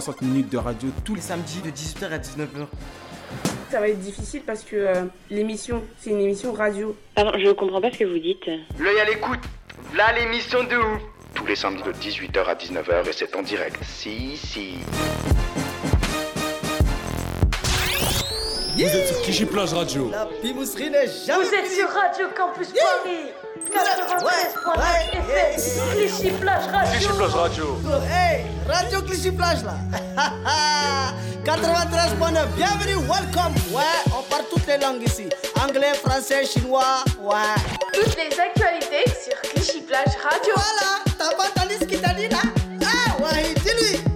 60 minutes de radio tous les samedi de 18h à 19h. Ça va être difficile parce que euh, l'émission, c'est une émission radio. Pardon, je comprends pas ce que vous dites. L'œil à l'écoute. Là, l'émission de ouf. tous les samedis de 18h à 19h et c'est en direct. Si, si. Vous êtes sur Plage Radio. La pimousserie n'est jamais. Vous êtes sur Radio Campus Paris 93.9 FM Clichy Plage Radio Clichy Plage Radio. Hey, Radio Clichy Plage là. 93.9, bienvenue, welcome. Ouais, on parle toutes les langues ici. Anglais, français, chinois, ouais. Toutes les actualités sur Clichy Plage Radio. Voilà, t'as pas entendu ce qu'il t'a dit là? Ah, ouais, dis-lui.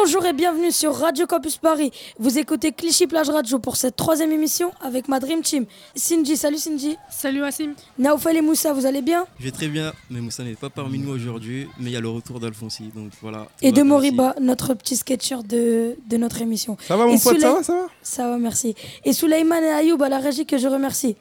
Bonjour et bienvenue sur Radio Campus Paris. Vous écoutez Clichy Plage Radio pour cette troisième émission avec ma Dream Team. Cindy, salut Cindy. Salut Wassim. Naoufel et Moussa, vous allez bien? Je vais très bien, mais Moussa n'est pas parmi nous aujourd'hui, mais il y a le retour d'Alfonsi, donc voilà. Et de Moriba, notre petit sketcher de, de notre émission. Ça va mon Et pote, ça va, ça va? Ça va, merci. Et Souleyman et Ayoub à la régie que je remercie.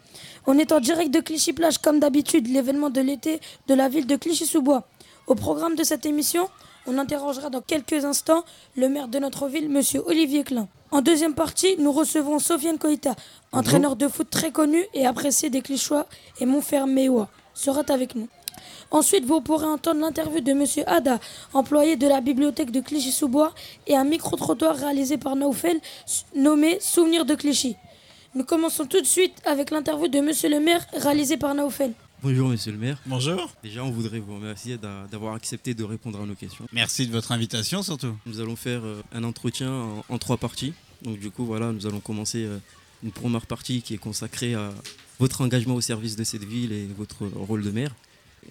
On est en direct de Clichy Plage comme d'habitude, l'événement de l'été de la ville de Clichy-sous-Bois. Au programme de cette émission, on interrogera dans quelques instants le maire de notre ville, monsieur Olivier Klein. En deuxième partie, nous recevons Sofiane Koïta, entraîneur de foot très connu et apprécié des Clichois et Montfermeillois, sera avec nous. Ensuite, vous pourrez entendre l'interview de Monsieur Ada, employé de la bibliothèque de Clichy-sous-Bois, et un micro-trottoir réalisé par Naoufel, nommé Souvenir de Clichy. Nous commençons tout de suite avec l'interview de Monsieur le maire, réalisé par Naoufel. Bonjour Monsieur le maire. Bonjour. Déjà, on voudrait vous remercier d'a- d'avoir accepté de répondre à nos questions. Merci de votre invitation surtout. Nous allons faire euh, un entretien en, en trois parties. Donc du coup, voilà, nous allons commencer euh, une première partie qui est consacrée à votre engagement au service de cette ville et votre rôle de maire.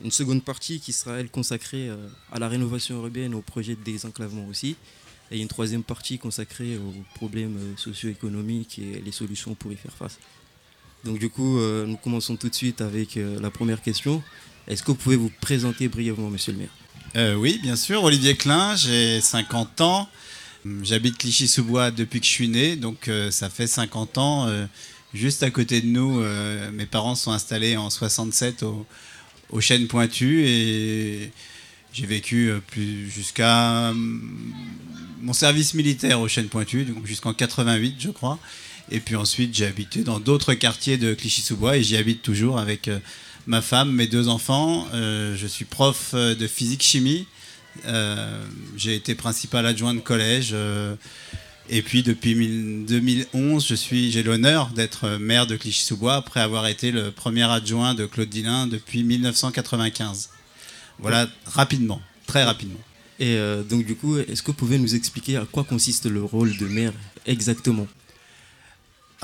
Une seconde partie qui sera, elle, consacrée euh, à la rénovation urbaine, au projet de désenclavement aussi. Et une troisième partie consacrée aux problèmes socio-économiques et les solutions pour y faire face. Donc du coup, euh, nous commençons tout de suite avec euh, la première question. Est-ce que vous pouvez vous présenter brièvement, monsieur le maire? Euh, oui, bien sûr. Olivier Klein, j'ai 50 ans. J'habite Clichy-sous-Bois depuis que je suis né, donc ça fait 50 ans. juste à côté de nous, mes parents sont installés en 67 au, au Chêne Pointu et j'ai vécu jusqu'à hum, mon service militaire au Chêne Pointu, donc jusqu'en 88, je crois. Et puis ensuite, j'ai habité dans d'autres quartiers de Clichy-sous-Bois et j'y habite toujours avec euh, ma femme, mes deux enfants. Euh, je suis prof euh, de physique-chimie. J'ai été principal adjoint de collège. et puis depuis mille- 2011, je suis, j'ai l'honneur d'être maire de Clichy-sous-Bois après avoir été le premier adjoint de Claude Dillin depuis 1995. Voilà, rapidement, très rapidement. Et donc du coup, est-ce que vous pouvez nous expliquer à quoi consiste le rôle de maire exactement?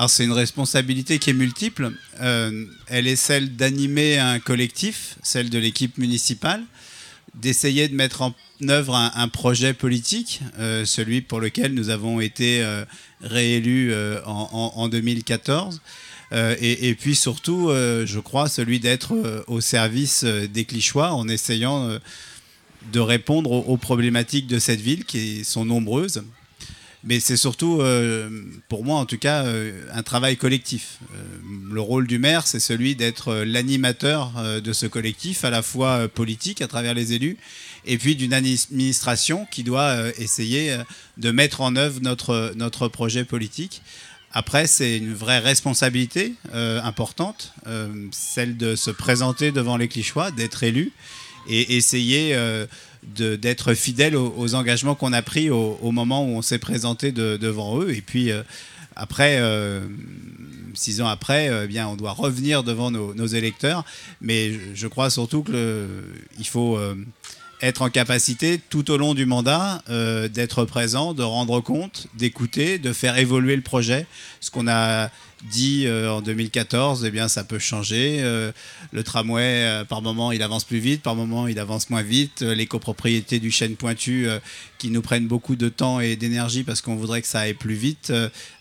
C'est une responsabilité qui est multiple. Euh, elle est celle d'animer un collectif, celle de l'équipe municipale, d'essayer de mettre en œuvre un, projet politique, euh, celui pour lequel nous avons été euh, réélus en, en- en 2014. Euh, et, puis surtout, je crois, celui d'être au service des Clichois en essayant de répondre aux problématiques de cette ville qui sont nombreuses. Mais c'est surtout, euh, pour moi en tout cas, euh, un travail collectif. Euh, le rôle du maire, c'est celui d'être l'animateur de ce collectif, à la fois politique à travers les élus, et puis d'une administration qui doit essayer de mettre en œuvre notre, notre projet politique. Après, c'est une vraie responsabilité importante, celle de se présenter devant les Clichois, d'être élu et essayer d'être fidèle aux, engagements qu'on a pris au, moment où on s'est présenté de- devant eux. Et puis euh, après, euh, six ans après, euh, eh bien, on doit revenir devant nos, électeurs. Mais je, crois surtout qu'il faut euh, être en capacité tout au long du mandat d'être présent, de rendre compte, d'écouter, de faire évoluer le projet. Ce qu'on a dit euh, en 2014, eh bien, ça peut changer. Euh, le tramway, euh, par moment, il avance plus vite, par moment, il avance moins vite. les copropriétés du chêne pointu qui nous prennent beaucoup de temps et d'énergie parce qu'on voudrait que ça aille plus vite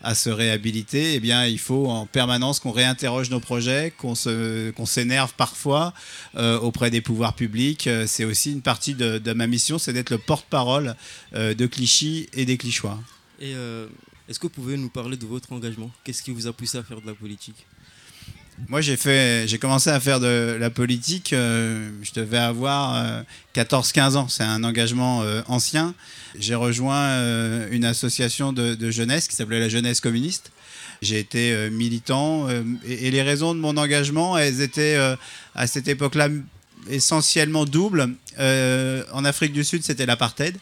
à se réhabiliter, eh bien, il faut en permanence qu'on réinterroge nos projets, qu'on s'énerve parfois auprès des pouvoirs publics. C'est aussi une partie de, ma mission, c'est d'être le porte-parole de Clichy et des Clichois. Et est-ce que vous pouvez nous parler de votre engagement? Qu'est-ce qui vous a poussé à faire de la politique? Moi, j'ai commencé à faire de la politique. Euh, je devais avoir 14-15 euh, ans. C'est un engagement euh, ancien. J'ai rejoint une association de, jeunesse qui s'appelait la Jeunesse communiste. J'ai été militant et, les raisons de mon engagement, elles étaient à cette époque-là essentiellement doubles. en Afrique du Sud, c'était l'apartheid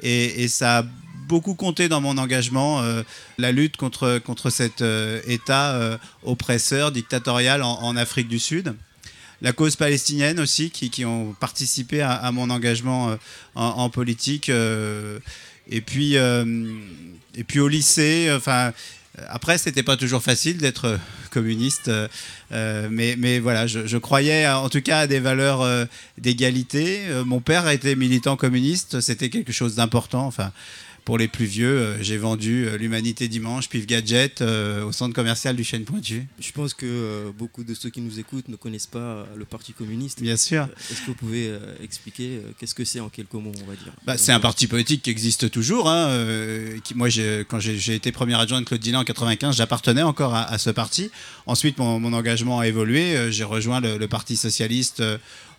et, et, ça a beaucoup compté dans mon engagement, euh, la lutte contre, contre cet euh, État euh, oppresseur, dictatorial en, Afrique du Sud. La cause palestinienne aussi, qui, qui ont participé à, mon engagement en, politique. et, puis, et puis au lycée, enfin, après, c'était pas toujours facile d'être communiste, mais, mais, voilà, je, croyais en tout cas à des valeurs d'égalité. mon père été militant communiste, c'était quelque chose d'important. Enfin, pour les plus vieux, euh, j'ai vendu euh, l'Humanité Dimanche, Pif Gadget euh, au centre commercial du Chêne Pointu. Je pense que beaucoup de ceux qui nous écoutent ne connaissent pas le Parti communiste. Bien sûr. Est-ce que vous pouvez expliquer qu'est-ce que c'est en quelques mots, on va dire? Bah, C'est un parti politique qui existe toujours. Hein, qui, moi, quand j'ai été premier adjoint de Claude Dylan en 95, j'appartenais encore à, ce parti. Ensuite, mon, engagement a évolué. J'ai rejoint le, Parti socialiste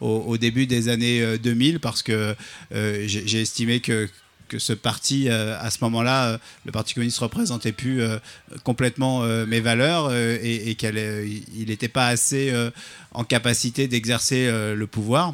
au, au, début des années 2000 parce que j'ai estimé que que ce parti, euh, à ce moment-là, euh, le Parti communiste représentait plus euh, complètement mes valeurs et, qu'il n'était pas assez en capacité d'exercer le pouvoir.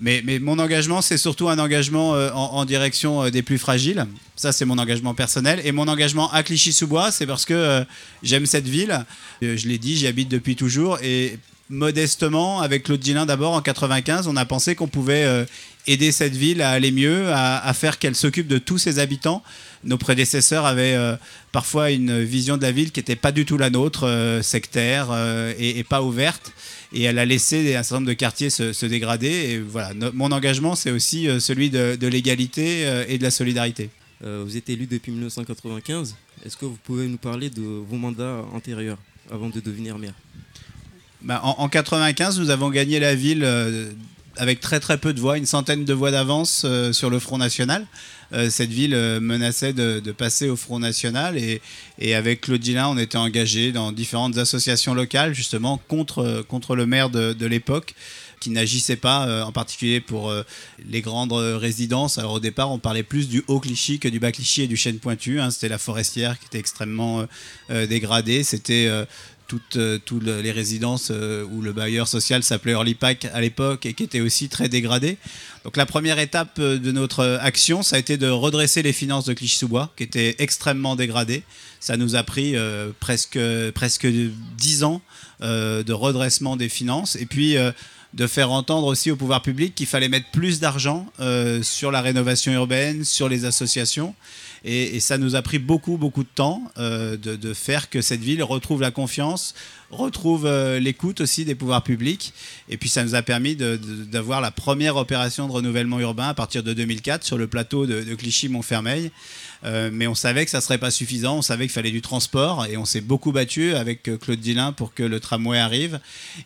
Mais, mon engagement, c'est surtout un engagement en, direction des plus fragiles. Ça, c'est mon engagement personnel. Et mon engagement à Clichy-sous-Bois, c'est parce que j'aime cette ville. je l'ai dit, j'y habite depuis toujours. Et modestement, avec Claude Gillin d'abord en 95, on a pensé qu'on pouvait aider cette ville à aller mieux, à, faire qu'elle s'occupe de tous ses habitants. Nos prédécesseurs avaient euh, parfois une vision de la ville qui n'était pas du tout la nôtre, euh, sectaire euh, et, pas ouverte. Et elle a laissé un certain nombre de quartiers se, dégrader. Et voilà, mon engagement, c'est aussi celui de, l'égalité et de la solidarité. vous êtes élu depuis 1995. Est-ce que vous pouvez nous parler de vos mandats antérieurs avant de devenir maire? Bah, en, en, 95, nous avons gagné la ville avec très très peu de voix, une centaine de voix d'avance euh, sur le Front National. Euh, cette ville euh, menaçait de, passer au Front National et, avec Claude Gillin, on était engagé dans différentes associations locales justement contre, contre le maire de, de l'époque qui n'agissait pas en particulier pour les grandes résidences. Alors au départ, on parlait plus du haut Clichy que du bas Clichy et du chêne pointu. Hein. C'était la forestière qui était extrêmement dégradée. C'était toutes, euh, les résidences euh, où le bailleur social s'appelait Orlipac à l'époque et qui était aussi très dégradé. Donc la première étape euh, de notre action, ça a été de redresser les finances de Clichy-sous-Bois, qui étaient extrêmement dégradées. Ça nous a pris presque, presque 10 ans de redressement des finances. Et puis de faire entendre aussi au pouvoir public qu'il fallait mettre plus d'argent sur la rénovation urbaine, sur les associations. Et, ça nous a pris beaucoup, beaucoup de temps euh, de, faire que cette ville retrouve la confiance, retrouve euh, l'écoute aussi des pouvoirs publics. Et puis ça nous a permis d'avoir la première opération de renouvellement urbain à partir de 2004 sur le plateau de, Clichy-Montfermeil. Euh, mais on savait que ça ne serait pas suffisant, on savait qu'il fallait du transport et on s'est beaucoup battu avec Claude Dillin pour que le tramway arrive.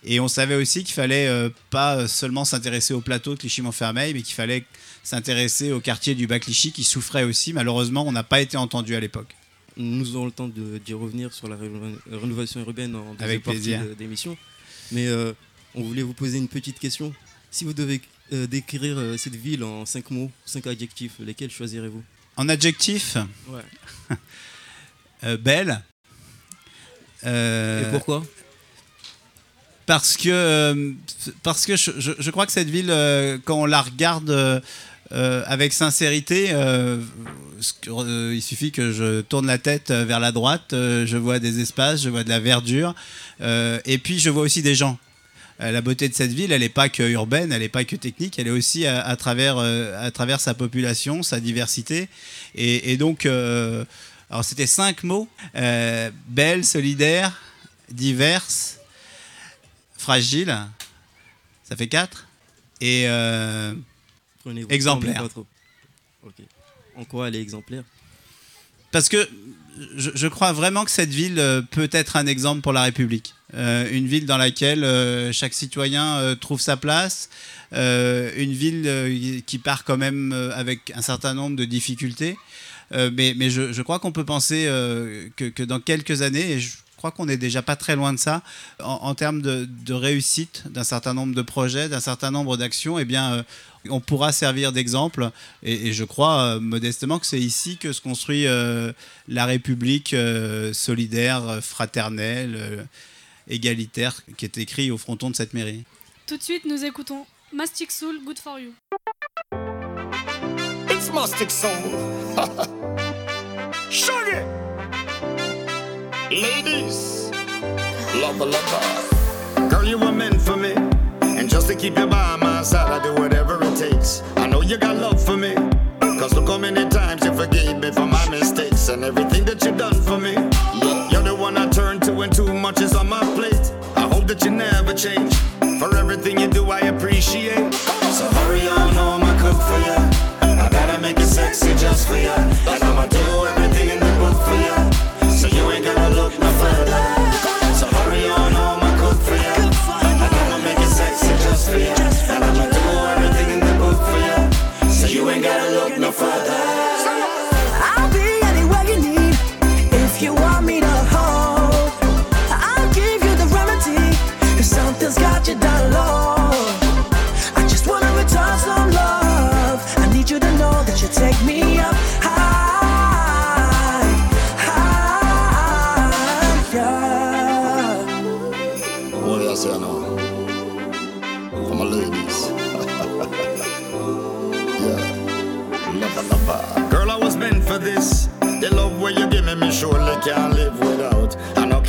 Et on savait aussi qu'il fallait pas seulement s'intéresser au plateau de Clichy-Montfermeil, mais qu'il fallait s'intéresser au quartier du Bas-Clichy qui souffrait aussi. Malheureusement, on n'a pas été entendu à l'époque. Nous aurons le temps d'y revenir sur la rénovation urbaine en deuxième Avec partie d'émission. Mais euh, on voulait vous poser une petite question. Si vous devez euh, décrire euh, cette ville en cinq mots, cinq adjectifs, lesquels choisirez-vous? En adjectif? Ouais. belle. Et pourquoi? Parce que, parce que je, je, crois que cette ville, quand on la regarde euh, avec sincérité, euh, euh, il suffit que je tourne la tête vers la droite, je vois des espaces, je vois de la verdure, et puis je vois aussi des gens. La beauté de cette ville, elle n'est pas que urbaine, elle n'est pas que technique, elle est aussi à, travers, à travers sa population, sa diversité. Et, donc, Alors c'était cinq mots belle, solidaire, diverse, fragile. Ça fait quatre. Et Prenez votre exemplaire. temps, mais pas trop. Ok. En quoi elle est exemplaire? Parce que je, je crois vraiment que cette ville euh, peut être un exemple pour la République. Euh, une ville dans laquelle euh, chaque citoyen euh, trouve sa place. Une ville qui part quand même avec un certain nombre de difficultés. Mais mais je, je crois qu'on peut penser que, que dans quelques années, et je crois qu'on n'est déjà pas très loin de ça, en, en termes de, de réussite d'un certain nombre de projets, d'un certain nombre d'actions, eh bien, euh, on pourra servir d'exemple. Et, et je crois euh, modestement que c'est ici que se construit euh, la République euh, solidaire, fraternelle, euh, égalitaire, qui est écrit au fronton de cette mairie. Tout de suite, nous écoutons Mastic Soul, Good for You. It's Mastic Soul. Shaggy. Ladies. Lover, lover. Girl, you were meant for me. And just to keep you by my side, I do whatever it takes. I know you got love for me. Cause look how many times you forgave me for my mistakes and everything that you've done for me. You're the one I turn to when too much is on my plate. I hope that you never change. For everything you do, I appreciate. So hurry on home, I cook for you. I gotta make it sexy just for you. And I'ma do everything Nafada.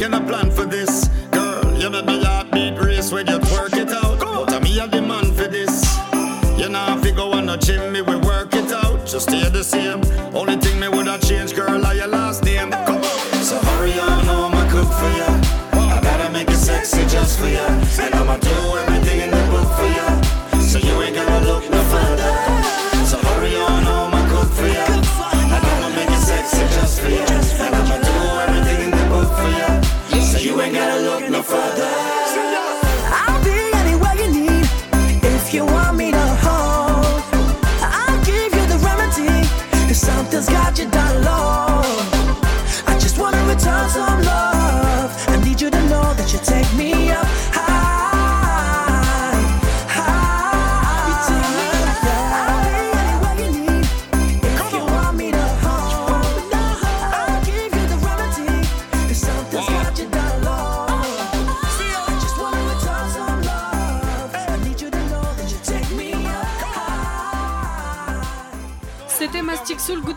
Can I plan for this? Girl, you make me heartbeat race when you twerk it out. Go. But I'm here the man for this. You know, if you go on the gym, me we work it out. Just stay the same.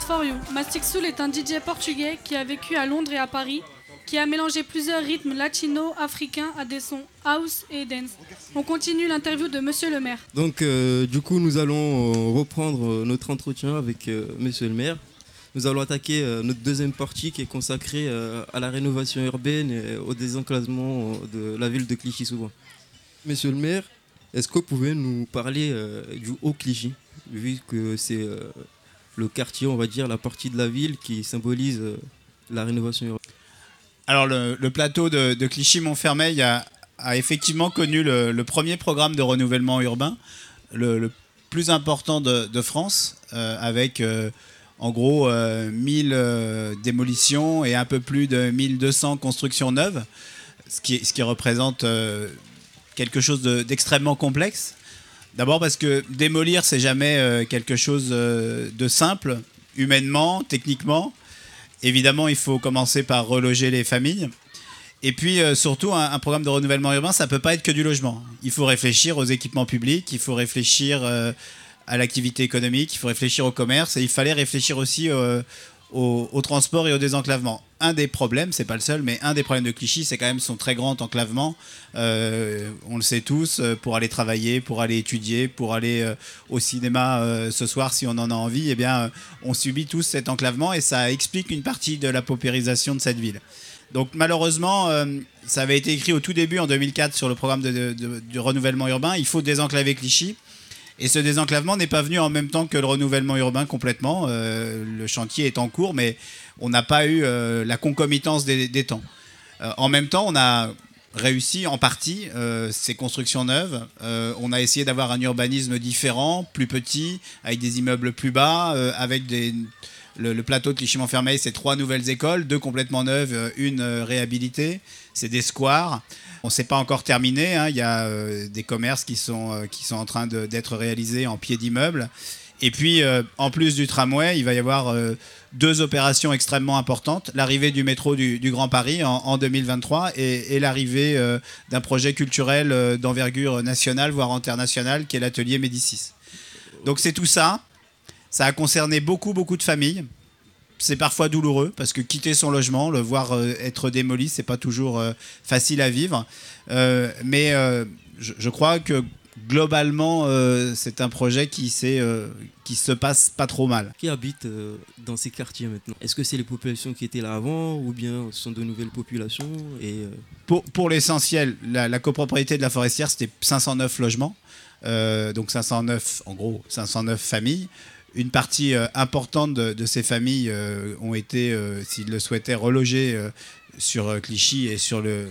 For est un DJ portugais qui a vécu à Londres et à Paris, qui a mélangé plusieurs rythmes latino-africains à des sons house et dance. On continue l'interview de Monsieur le maire. Donc, euh, du coup, nous allons euh, reprendre euh, notre entretien avec Monsieur le maire. Nous allons attaquer notre deuxième partie qui est consacrée à la rénovation urbaine et au désenclavement de la ville de Clichy-sous-Bois. Monsieur le maire, est-ce que vous pouvez nous parler du Haut-Clichy, vu que c'est le quartier, on va dire, la partie de la ville qui symbolise euh, la rénovation urbaine Alors, le, plateau de, Clichy-Montfermeil a, effectivement connu le, premier programme de renouvellement urbain, le, plus important de, France, euh, avec euh, en gros euh, 1000 euh, démolitions et un peu plus de 1200 constructions neuves, ce qui, représente quelque chose de- d'extrêmement complexe. D'abord parce que démolir, c'est jamais euh, quelque chose euh, de simple, humainement, techniquement. Évidemment, il faut commencer par reloger les familles. Et puis euh, surtout, un, programme de renouvellement urbain, ça peut pas être que du logement. Il faut réfléchir aux équipements publics, il faut réfléchir à l'activité économique, il faut réfléchir au commerce, et il fallait réfléchir aussi au, transport et au désenclavement. Un des problèmes, c'est pas le seul, mais un des problèmes de Clichy, c'est quand même son très grand enclavement. Euh, on le sait tous, euh, pour aller travailler, pour aller étudier, pour aller euh, au cinéma ce soir si on en a envie, eh bien, on subit tous cet enclavement et ça explique une partie de la paupérisation de cette ville. Donc malheureusement, ça avait été écrit au tout début en 2004 sur le programme de- du renouvellement urbain. Il faut désenclaver Clichy. Et ce désenclavement n'est pas venu en même temps que le renouvellement urbain complètement. Euh, le chantier est en cours, mais on n'a pas eu euh, la concomitance des, temps. Euh, en même temps, on a réussi en partie ces constructions neuves. On a essayé d'avoir un urbanisme différent, plus petit, avec des immeubles plus bas, avec des, le, plateau de Clichy-Montfermeil, c'est trois nouvelles écoles, deux complètement neuves, euh, une euh, réhabilitée. C'est des squares. On ne s'est pas encore terminé. hein. Il y a euh, des commerces qui sont, qui sont en train d'être réalisés en pied d'immeuble. Et puis, en plus du tramway, il va y avoir deux opérations extrêmement importantes. L'arrivée du métro du, Grand Paris en, en 2023 et, l'arrivée d'un projet culturel d'envergure nationale, voire internationale, qui est l'atelier Médicis. Donc c'est tout ça. Ça a concerné beaucoup, beaucoup de familles. C'est parfois douloureux parce que quitter son logement, le voir euh, être démoli, c'est pas toujours euh, facile à vivre. Euh, mais je, je crois que globalement, c'est un projet qui, qui se passe pas trop mal. Qui habite dans ces quartiers maintenant? Est-ce que c'est les populations qui étaient là avant ou bien ce sont de nouvelles populations et, Pour, pour l'essentiel, la, la copropriété de la forestière, c'était 509 logements. Euh, donc 509, en gros, 509 familles. Une partie euh, importante de, ces familles euh, ont été, euh, s'ils le souhaitaient, relogées sur Clichy et sur le,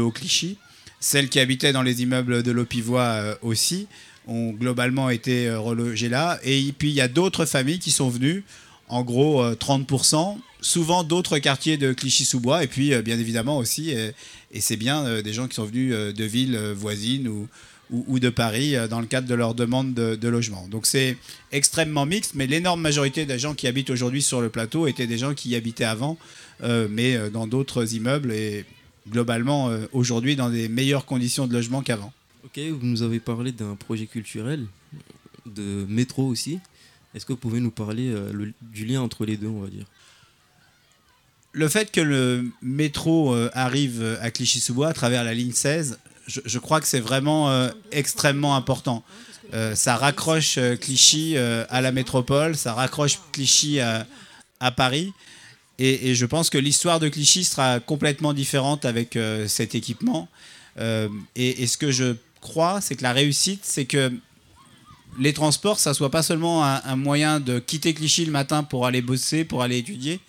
Haut-Clichy. Celles qui habitaient dans les immeubles de l'Opivois aussi ont globalement été relogées là. Et puis il y a d'autres familles qui sont venues, en gros euh, 30%, souvent d'autres quartiers de Clichy-sous-Bois, et puis bien évidemment aussi, euh, et c'est bien, des gens qui sont venus de villes voisines ou, ou, ou de Paris euh, dans le cadre de leur demande de, de logement. Donc c'est extrêmement mixte, mais l'énorme majorité des gens qui habitent aujourd'hui sur le plateau étaient des gens qui y habitaient avant, euh, mais euh, dans d'autres immeubles et globalement euh, aujourd'hui dans des meilleures conditions de logement qu'avant. Ok, vous nous avez parlé d'un projet culturel, de métro aussi. Est-ce que vous pouvez nous parler euh, le- du lien entre les deux, on va dire? Le fait que le métro arrive à Clichy-sous-Bois à travers la ligne 16, je, crois que c'est vraiment euh, extrêmement important. Euh, ça raccroche euh, Clichy à la métropole, ça raccroche Clichy à, Paris. Et, je pense que l'histoire de Clichy sera complètement différente avec cet équipement. Et, ce que je crois, c'est que la réussite, c'est que les transports, ça soit pas seulement un moyen de quitter Clichy le matin pour aller bosser, pour aller étudier.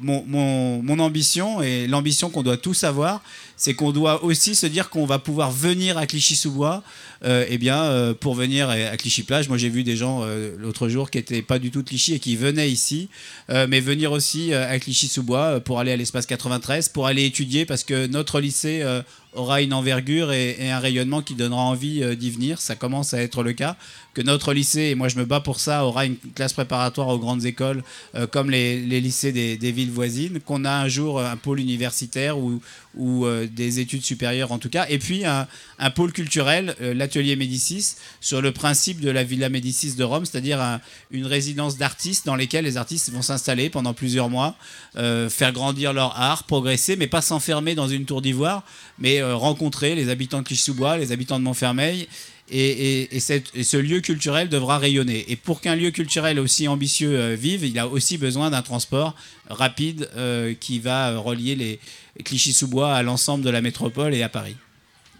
Mon, ambition et l'ambition qu'on doit tous avoir, c'est qu'on doit aussi se dire qu'on va pouvoir venir à Clichy-sous-Bois, euh, eh bien, euh, pour venir à Clichy-Plage. Moi, j'ai vu des gens euh, l'autre jour qui n'étaient pas du tout de Clichy et qui venaient ici, mais venir aussi à Clichy-sous-Bois pour aller à l'espace 93, pour aller étudier, parce que notre lycée aura une envergure et, un rayonnement qui donnera envie d'y venir. Ça commence à être le cas. Que notre lycée, et moi je me bats pour ça, aura une classe préparatoire aux grandes écoles, euh, comme les, lycées des, villes voisines. Qu'on a un jour un pôle universitaire ou, euh, des études supérieures en tout cas. Et puis un, pôle culturel, euh, l'atelier Médicis, sur le principe de la Villa Médicis de Rome, c'est-à-dire un- une résidence d'artistes dans lesquelles les artistes vont s'installer pendant plusieurs mois, faire grandir leur art, progresser, mais pas s'enfermer dans une tour d'ivoire, mais rencontrer les habitants de Clichy-sous-Bois, les habitants de Montfermeil. Et, et- et cette- et ce lieu culturel devra rayonner. Et pour qu'un lieu culturel aussi ambitieux euh, vive, il a aussi besoin d'un transport rapide euh, qui va euh, relier les Clichy-sous-Bois à l'ensemble de la métropole et à Paris.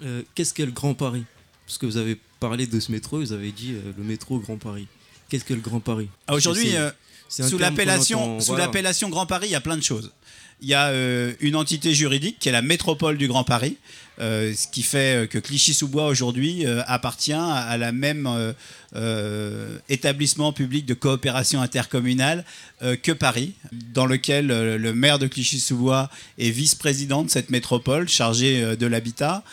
Euh, Qu'est-ce qu'est le Grand Paris? Parce que vous avez parlé de ce métro, vous avez dit le métro Grand Paris. Qu'est-ce que le Grand Paris? Ah, Aujourd'hui, sous l'appellation voilà. Grand Paris, il y a plein de choses. Il y a une entité juridique qui est la métropole du Grand Paris, euh, ce qui fait euh, que Clichy-sous-Bois aujourd'hui euh, appartient à, la même établissement public de coopération intercommunale que Paris, dans lequel le maire de Clichy-sous-Bois est vice-président de cette métropole chargé euh, de l'habitat,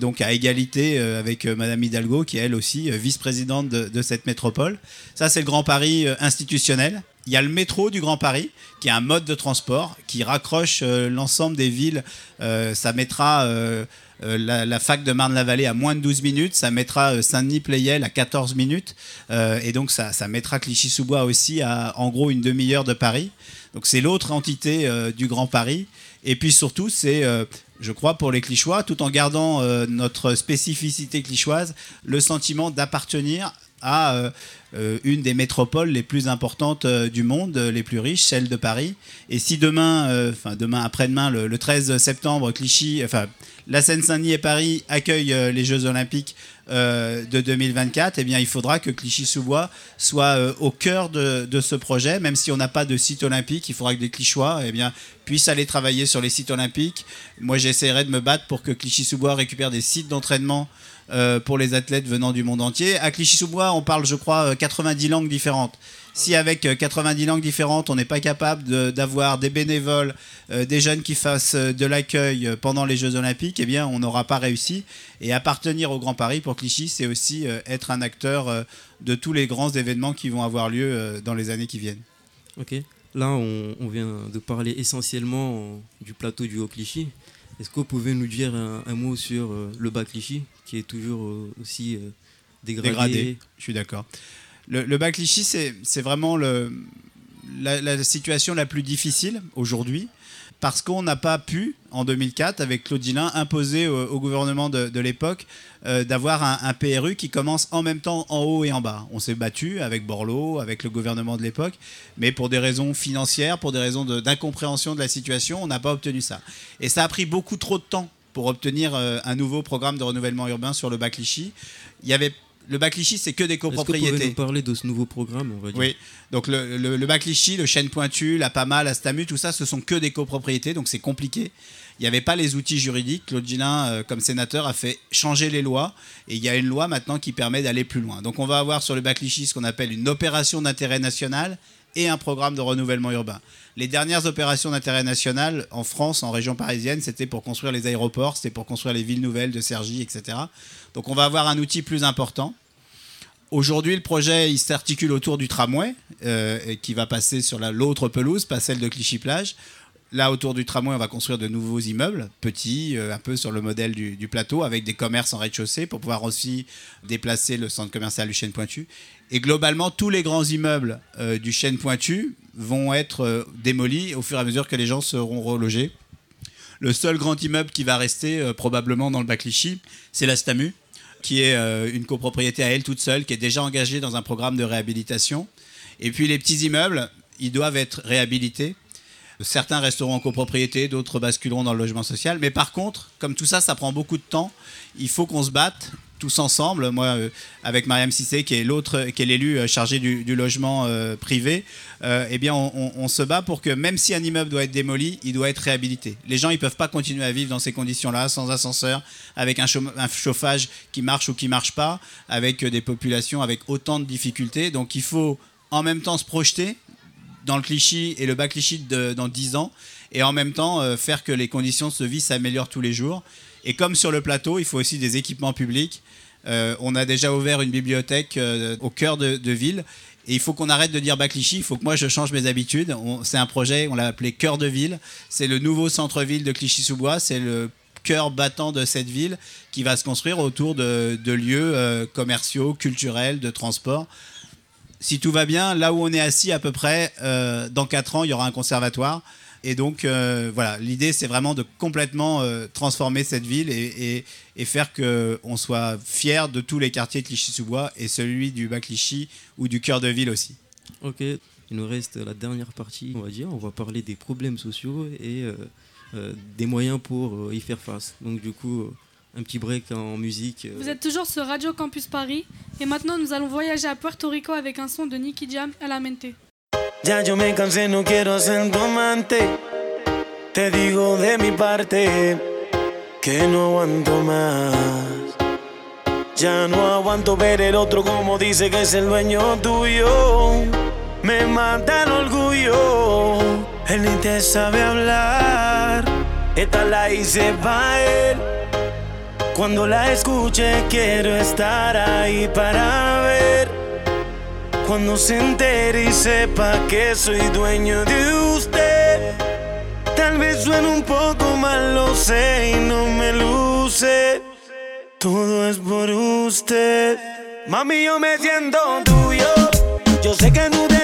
donc à égalité avec Madame Hidalgo qui est elle aussi vice-présidente de, de cette métropole. Ça c'est le Grand Paris institutionnel. Il y a le métro du Grand Paris, qui est un mode de transport qui raccroche l'ensemble des villes. Ça mettra la, la fac de Marne-la-Vallée à moins de 12 minutes, ça mettra euh, Saint-Denis-Pleyel à 14 minutes, euh, et donc ça, mettra Clichy-sous-Bois aussi à en gros une demi-heure de Paris. Donc c'est l'autre entité euh, du Grand Paris. Et puis surtout, c'est, euh, je crois, pour les Clichois, tout en gardant euh, notre spécificité clichoise, le sentiment d'appartenir à euh, euh, une des métropoles les plus importantes euh, du monde, euh, les plus riches, celle de Paris. Et si demain, euh, enfin demain, après-demain, le, le 13 septembre, Clichy, enfin la Seine-Saint-Denis et Paris accueillent euh, les Jeux Olympiques euh, de 2024, eh bien, il faudra que Clichy-sous-Bois soit euh, au cœur de, ce projet, même si on n'a pas de site olympique, il faudra que des Clichois eh bien, puissent aller travailler sur les sites olympiques. Moi, j'essaierai de me battre pour que Clichy-sous-Bois récupère des sites d'entraînement euh, pour les athlètes venant du monde entier. À Clichy-sous-Bois, on parle, je crois, euh, 90 langues différentes. Si avec euh, 90 langues différentes, on n'est pas capable d'avoir des bénévoles, des jeunes qui fassent de l'accueil pendant les Jeux Olympiques, eh bien, on n'aura pas réussi. Et appartenir au Grand Paris pour Clichy, c'est aussi euh, être un acteur euh, de tous les grands événements qui vont avoir lieu euh, dans les années qui viennent. Ok. Là, on, on vient de parler essentiellement du plateau du Haut-Clichy. Est-ce que vous pouvez nous dire un, un mot sur le Bas-Clichy, qui est toujours aussi dégradé, dégradé. Je suis d'accord. Le, le bac Clichy, c'est c'est vraiment le, la, la situation la plus difficile aujourd'hui parce qu'on n'a pas pu, en 2004, avec Claude Gillin, imposer au, gouvernement de, de l'époque euh, d'avoir un, PRU qui commence en même temps en haut et en bas. On s'est battu avec Borloo, avec le gouvernement de l'époque, mais pour des raisons financières, pour des raisons de- d'incompréhension de, la situation, on n'a pas obtenu ça. Et ça a pris beaucoup trop de temps pour obtenir euh, un nouveau programme de renouvellement urbain sur le bac Clichy. Il y avait le bac Clichy, c'est que des Est-ce que vous copropriétés. pouvez nous parler de ce nouveau programme, on va dire Oui, donc le, le, le bac Clichy, le chêne pointu, la PAMA, la STAMU, tout ça, ce sont que des copropriétés, donc c'est compliqué. Il n'y avait pas les outils juridiques. Claude Gillin, euh, comme sénateur, a fait changer les lois et il y a une loi maintenant qui permet d'aller plus loin. Donc on va avoir sur le bac Clichy ce qu'on appelle une opération d'intérêt national et un programme de renouvellement urbain. Les dernières opérations d'intérêt national en France, en région parisienne, c'était pour construire les aéroports, c'était pour construire les villes nouvelles de Cergy, etc. Donc on va avoir un outil plus important. Aujourd'hui, le projet s'articule autour du tramway euh, qui va passer sur la- l'autre pelouse, pas celle de Clichy-Plage. Là, autour du tramway, on va construire de nouveaux immeubles, petits, euh, un peu sur le modèle du, plateau, avec des commerces en rez-de-chaussée pour pouvoir aussi déplacer le centre commercial du Chêne Pointu. Et globalement, tous les grands immeubles euh, du Chêne Pointu vont être démolis au fur et à mesure que les gens seront relogés. Le seul grand immeuble qui va rester probablement dans le bac Clichy, c'est la STAMU, qui est euh, une copropriété à elle toute seule, qui est déjà engagée dans un programme de réhabilitation. Et puis les petits immeubles, ils doivent être réhabilités. Certains resteront en copropriété, d'autres basculeront dans le logement social. Mais par contre, comme tout ça, ça prend beaucoup de temps, il faut qu'on se batte tous ensemble. Moi, euh, avec Mariam Sissé, qui est l'autre, qui est l'élu euh, chargé du, logement euh, privé, eh bien, on, se bat pour que même si un immeuble doit être démoli, il doit être réhabilité. Les gens, ils peuvent pas continuer à vivre dans ces conditions-là, sans ascenseur, avec un, chauffage qui marche ou qui marche pas, avec des populations avec autant de difficultés. Donc, il faut en même temps se projeter dans le Clichy et le bas Clichy de- dans 10 ans et en même temps faire que les conditions de vie s'améliorent tous les jours. Et comme sur le plateau, il faut aussi des équipements publics. Euh, on a déjà ouvert une bibliothèque euh, au cœur de, ville. Et il faut qu'on arrête de dire bas Clichy, il faut que moi je change mes habitudes. C'est un projet, on l'a appelé Cœur de ville. C'est le nouveau centre-ville de Clichy-sous-Bois. C'est le cœur battant de cette ville qui va se construire autour de, lieux euh, commerciaux, culturels, de transport si tout va bien, là où on est assis à peu près, dans 4 ans, il y aura un conservatoire. Et donc, euh, voilà, l'idée, c'est vraiment de complètement euh, transformer cette ville et, et- et faire qu'on soit fier de tous les quartiers de Clichy-sous-Bois et celui du Bas-Clichy ou du cœur de ville aussi. Ok, il nous reste la dernière partie, on va dire. On va parler des problèmes sociaux et euh, euh, des moyens pour euh, y faire face. Donc, du coup, euh, un petit break en musique. Vous êtes toujours sur Radio Campus Paris et maintenant nous allons voyager à Puerto Rico avec un son de Nicky Jam, El Amente. Ya yo me cansé, no quiero ser tu amante. Te digo de mi parte que no aguanto más. Ya no aguanto ver el otro como dice que es el dueño tuyo. Me mata el orgullo, él ni te sabe hablar. Esta la hice pa' él. Cuando la escuche quiero estar ahí para. Cuando se entere y sepa que soy dueño de usted. Tal vez suene un poco mal, lo sé y no me luce. Todo es por usted. Mami, yo me siento tuyo. Yo sé que tú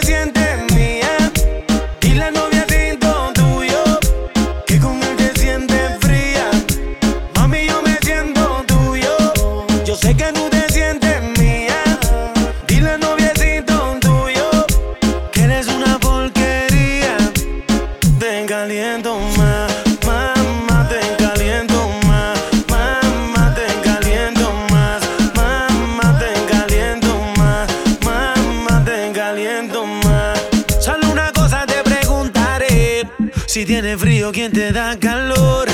tienes frío, ¿quién te da calor?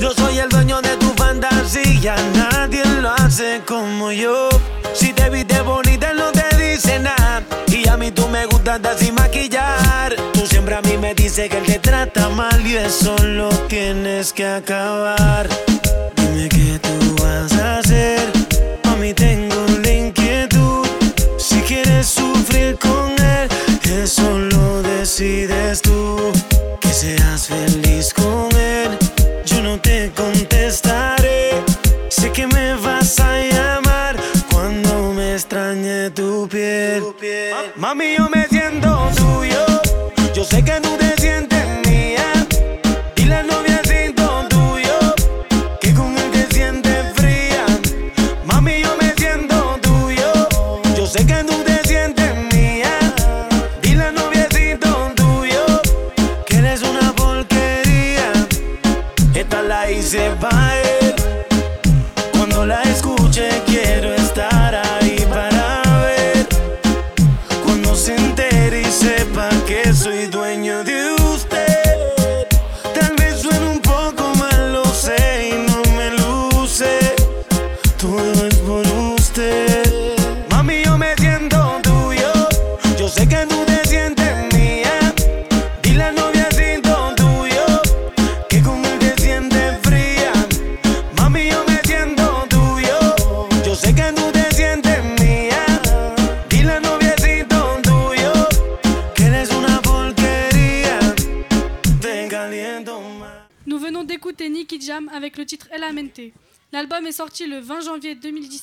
Yo soy el dueño de tu fantasía, nadie lo hace como yo. Si te viste bonita, no te dice nada. Y a mí tú me gustas sin maquillar. Tú siempre a mí me dices que él te trata mal y eso lo tienes que acabar. Dime qué tú vas a hacer. A mí tengo la inquietud. Si quieres sufrir con él, eso lo decides seas feliz con él. Yo no te contestaré. Sé que me vas a llamar cuando me extrañe tu piel. Mami, yo me siento tuyo. Yo sé que tú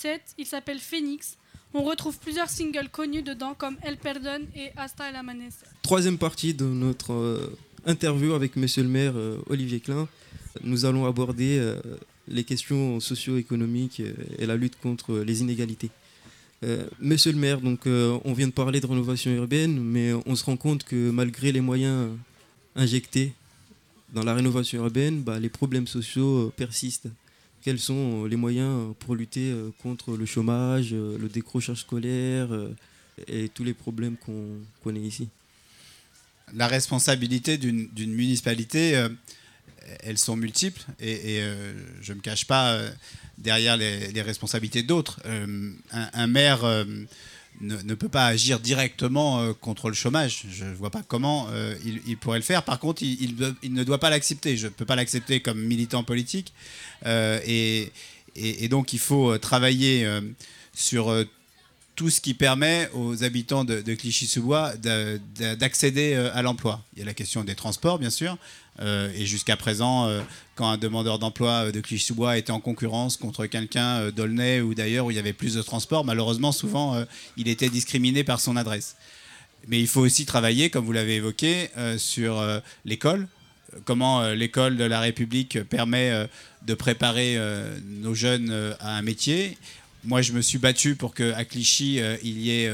2017, il s'appelle Phoenix. On retrouve plusieurs singles connus dedans comme El Perdon et Hasta el Amanecer. Troisième partie de notre euh, interview avec Monsieur le maire euh, Olivier Klein. Nous allons aborder euh, les questions socio-économiques et la lutte contre les inégalités. Monsieur le maire, donc, on vient de parler de rénovation urbaine, mais on se rend compte que malgré les moyens injectés dans la rénovation urbaine, bah, les problèmes sociaux persistent. Quels sont euh, les moyens pour lutter euh, contre le chômage, euh, le décrochage scolaire euh, et tous les problèmes qu'on connaît ici? La responsabilité d'une municipalité, euh, elles sont multiples et, euh, je ne me cache pas euh, derrière les, responsabilités d'autres. Euh, un, maire euh, ne, peut pas agir directement euh, contre le chômage. Je ne vois pas comment euh, il, pourrait le faire. Par contre, il, ne doit pas l'accepter. Je ne peux pas l'accepter comme militant politique. Euh, et, donc, il faut travailler sur tout ce qui permet aux habitants de, de Clichy-sous-Bois de- de- d'accéder à l'emploi. Il y a la question des transports, bien sûr. Euh, et jusqu'à présent, euh, quand un demandeur d'emploi euh, de Clichy-sous-Bois était en concurrence contre quelqu'un d'Aulnay ou d'ailleurs où il y avait plus de transports, malheureusement, souvent, il était discriminé par son adresse. Mais il faut aussi travailler, comme vous l'avez évoqué, sur l'école. Comment l'école de la République permet de préparer nos jeunes à un métier. Moi, je me suis battu pour qu'à Clichy, il y ait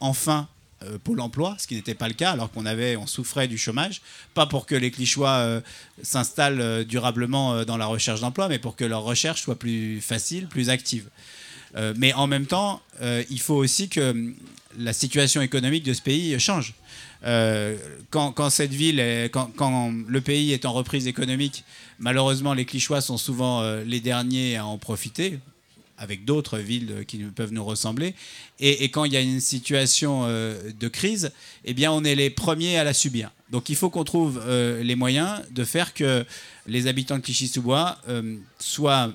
enfin euh, Pôle emploi, ce qui n'était pas le cas, alors qu'on avait, on souffrait du chômage. Pas pour que les Clichois euh, s'installent euh, durablement euh, dans la recherche d'emploi, mais pour que leur recherche soit plus facile, plus active. Mais en même temps, il faut aussi que hum, la situation économique de ce pays change. Quand, cette ville, quand, le pays est en reprise économique, malheureusement, les Clichois sont souvent les derniers à en profiter avec d'autres villes qui peuvent nous ressembler. Et, quand il y a une situation euh, de crise, eh bien, on est les premiers à la subir. Donc, il faut qu'on trouve euh, les moyens de faire que les habitants de Clichy-sous-Bois euh, soient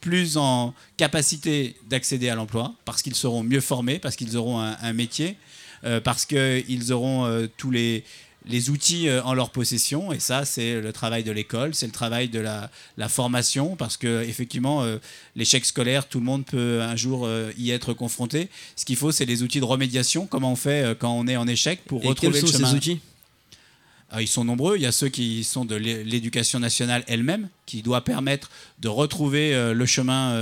plus en capacité d'accéder à l'emploi, parce qu'ils seront mieux formés, parce qu'ils auront un, métier, parce qu'ils auront tous les, les outils euh, en leur possession. Et ça, c'est le travail de l'école, c'est le travail de la, la formation, parce que effectivement, euh, l'échec scolaire, tout le monde peut un jour euh, y être confronté. Ce qu'il faut, c'est les outils de remédiation. Comment on fait euh, quand on est en échec pour Et retrouver quels le sont chemin ces outils? Ah, ils sont nombreux. Il y a ceux qui sont de l'é- l'éducation nationale elle-même, qui doit permettre de retrouver le chemin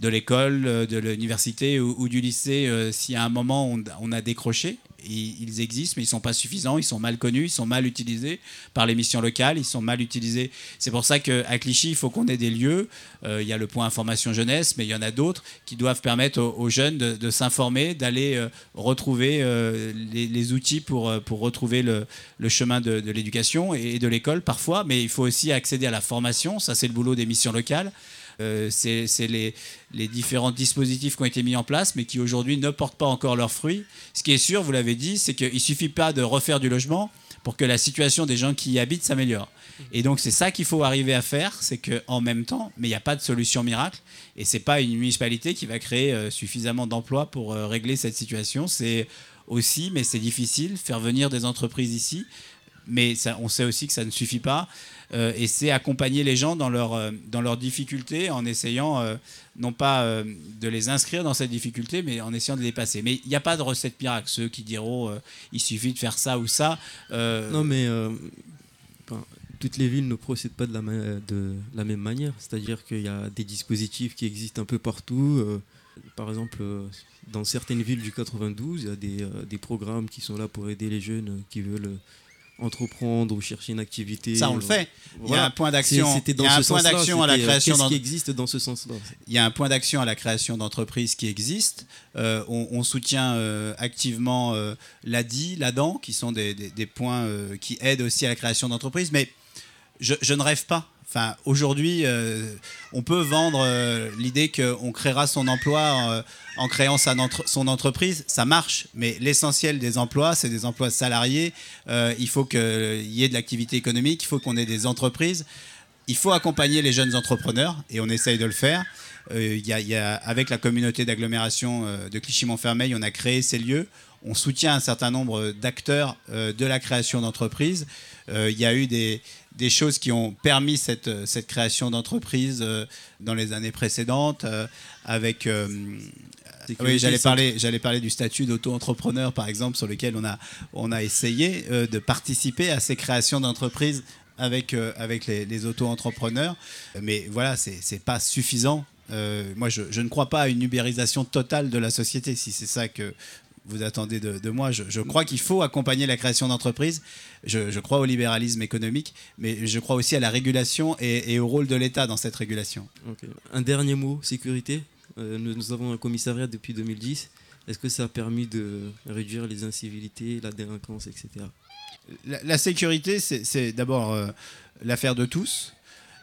de l'école, euh, de l'université ou, du lycée, euh, si à un moment on, on a décroché. Ils, existent, mais ils ne sont pas suffisants, ils sont mal connus, ils sont mal utilisés par les missions locales, ils sont mal utilisés. C'est pour ça qu'à Clichy, il faut qu'on ait des lieux. Euh, il y a le point information jeunesse, mais il y en a d'autres qui doivent permettre aux, jeunes de, s'informer, d'aller retrouver les, outils pour, retrouver le, le chemin de, de l'éducation et de l'école parfois. Mais il faut aussi accéder à la formation, ça c'est le boulot des missions locales. Euh, c'est les, différents dispositifs qui ont été mis en place, mais qui aujourd'hui ne portent pas encore leurs fruits. Ce qui est sûr, vous l'avez dit, c'est qu'il ne suffit pas de refaire du logement pour que la situation des gens qui y habitent s'améliore. Et donc c'est ça qu'il faut arriver à faire, c'est qu'en même temps, mais il n'y a pas de solution miracle, et c'est pas une municipalité qui va créer euh, suffisamment d'emplois pour euh, régler cette situation. C'est aussi, mais c'est difficile, faire venir des entreprises ici, mais on sait aussi que ça ne suffit pas. Euh, et c'est accompagner les gens dans, leur, euh, dans leurs difficultés en essayant euh, non pas euh, de les inscrire dans cette difficulté, mais en essayant de les dépasser. Mais il n'y a pas de recette miracle. Ceux qui diront il suffit de faire ça ou ça. Non, mais toutes les villes ne procèdent pas de la, même manière. C'est-à-dire qu'il y a des dispositifs qui existent un peu partout. par exemple, dans certaines villes du 92, il y a des, programmes qui sont là pour aider les jeunes qui veulent entreprendre ou chercher une activité. Ça, on le fait. Il y a un point d'action. Il y a un point d'action à la euh, création Qu'est-ce qui existe dans ce sens-là? Il y a un point d'action à la création d'entreprises qui existe. Euh, on, on soutient euh, activement euh, l'ADI, l'ADAN, qui sont des, des- des points qui aident aussi à la création d'entreprises. Mais je, je ne rêve pas. Enfin, aujourd'hui, euh, on peut vendre euh, l'idée qu'on créera son emploi euh, en créant son entreprise. Ça marche, mais l'essentiel des emplois, c'est des emplois salariés. Il faut qu'il y ait de l'activité économique, il faut qu'on ait des entreprises. Il faut accompagner les jeunes entrepreneurs et on essaye de le faire. Avec la communauté d'agglomération de Clichy-Montfermeil, on a créé ces lieux. On soutient un certain nombre d'acteurs de la création d'entreprises. Il y a eu des, des choses qui ont permis cette, euh, cette création d'entreprise euh, dans les années précédentes euh, avec... oui, j'allais parler, j'allais parler du statut d'auto-entrepreneur, par exemple, sur lequel on a, on a essayé euh, de participer à ces créations d'entreprises avec, euh, avec les, les auto-entrepreneurs. Mais voilà, c'est c'est pas suffisant. Euh, moi, je, je ne crois pas à une ubérisation totale de la société, si c'est ça que vous attendez de, de moi. Je, je crois qu'il faut accompagner la création d'entreprises. Je, je crois au libéralisme économique, mais je crois aussi à la régulation et, et au rôle de l'État dans cette régulation. Un dernier mot, sécurité. Euh, nous, nous avons un commissariat depuis 2010. Est-ce que ça a permis de réduire les incivilités, la délinquance, etc. La, la sécurité, c'est c'est d'abord euh, l'affaire de tous.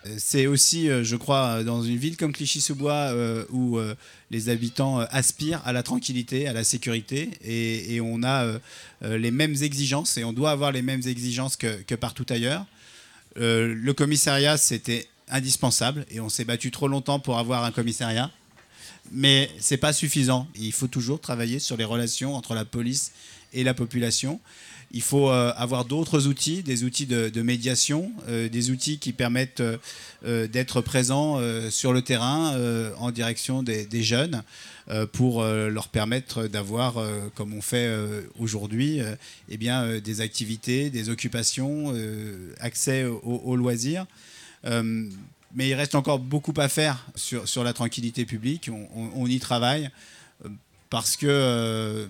Euh, C'est aussi, euh, je crois, dans une ville comme Clichy-sous-Bois euh, où euh, les habitants euh, aspirent à la tranquillité, à la sécurité, et, on a euh, euh, les mêmes exigences, et on doit avoir les mêmes exigences que, que partout ailleurs. Euh, le commissariat, c'était indispensable, et on s'est battu trop longtemps pour avoir un commissariat. Mais c'est pas suffisant. Il faut toujours travailler sur les relations entre la police et la population. Il faut euh, avoir d'autres outils, des outils de, médiation, euh, des outils qui permettent euh, d'être présents sur le terrain en direction des, jeunes pour leur permettre d'avoir, comme on fait aujourd'hui, eh bien, des activités, des occupations, accès aux, loisirs. Mais il reste encore beaucoup à faire sur, sur la tranquillité publique. On, y travaille parce que,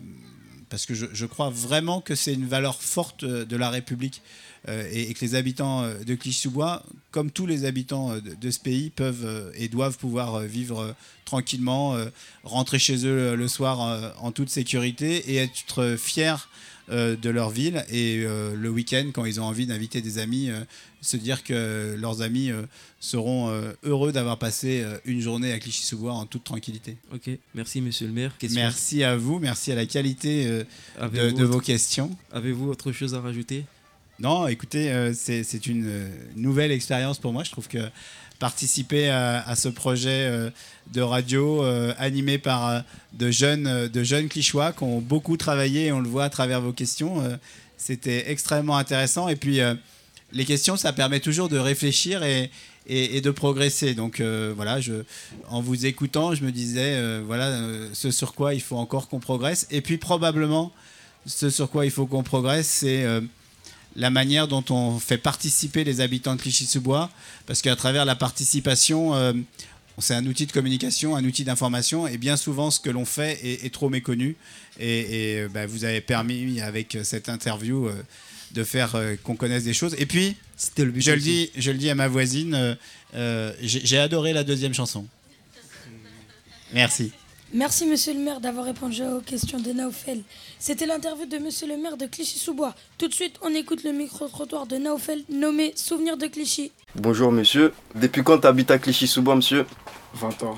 parce que je, crois vraiment que c'est une valeur forte euh, de la République euh, et, que les habitants euh, de Clichy-sous-Bois, comme tous les habitants de, ce pays, peuvent et doivent pouvoir vivre tranquillement, rentrer chez eux le soir en toute sécurité et être fiers de leur ville et euh, le week-end quand ils ont envie d'inviter des amis euh, se dire que leurs amis euh, seront euh, heureux d'avoir passé euh, une journée à Clichy-sous-Bois en toute tranquillité. Ok, merci monsieur le maire. Question Merci à vous, merci à la qualité euh, de, de vos questions. Avez-vous autre chose à rajouter? Non, écoutez, euh, c'est une euh, nouvelle expérience pour moi. Je trouve que participer à, ce projet euh, de radio euh, animé par euh, de jeunes, de jeunes clichois qui ont beaucoup travaillé, et on le voit à travers vos questions, c'était extrêmement intéressant. Et puis, les questions, ça permet toujours de réfléchir et, de progresser. Donc voilà, en vous écoutant, je me disais, voilà, ce sur quoi il faut encore qu'on progresse. Et puis probablement, ce sur quoi il faut qu'on progresse, c'est la manière dont on fait participer les habitants de Clichy-sous-Bois, parce qu'à travers la participation, euh, c'est un outil de communication, un outil d'information, et bien souvent, ce que l'on fait est, est trop méconnu. Et, et, euh, bah, vous avez permis, avec cette interview, euh, de faire euh, qu'on connaisse des choses. Et puis, le but je, le dis, je le dis à ma voisine, euh, euh, j'ai adoré la deuxième chanson. Merci. Merci, monsieur le maire, d'avoir répondu aux questions de Naofel. C'était l'interview de monsieur le maire de Clichy-sous-Bois. Tout de suite, on écoute le micro-trottoir de Naofel nommé Souvenir de Clichy. Bonjour monsieur, depuis quand t'habites à Clichy-sous-Bois monsieur? 20 ans.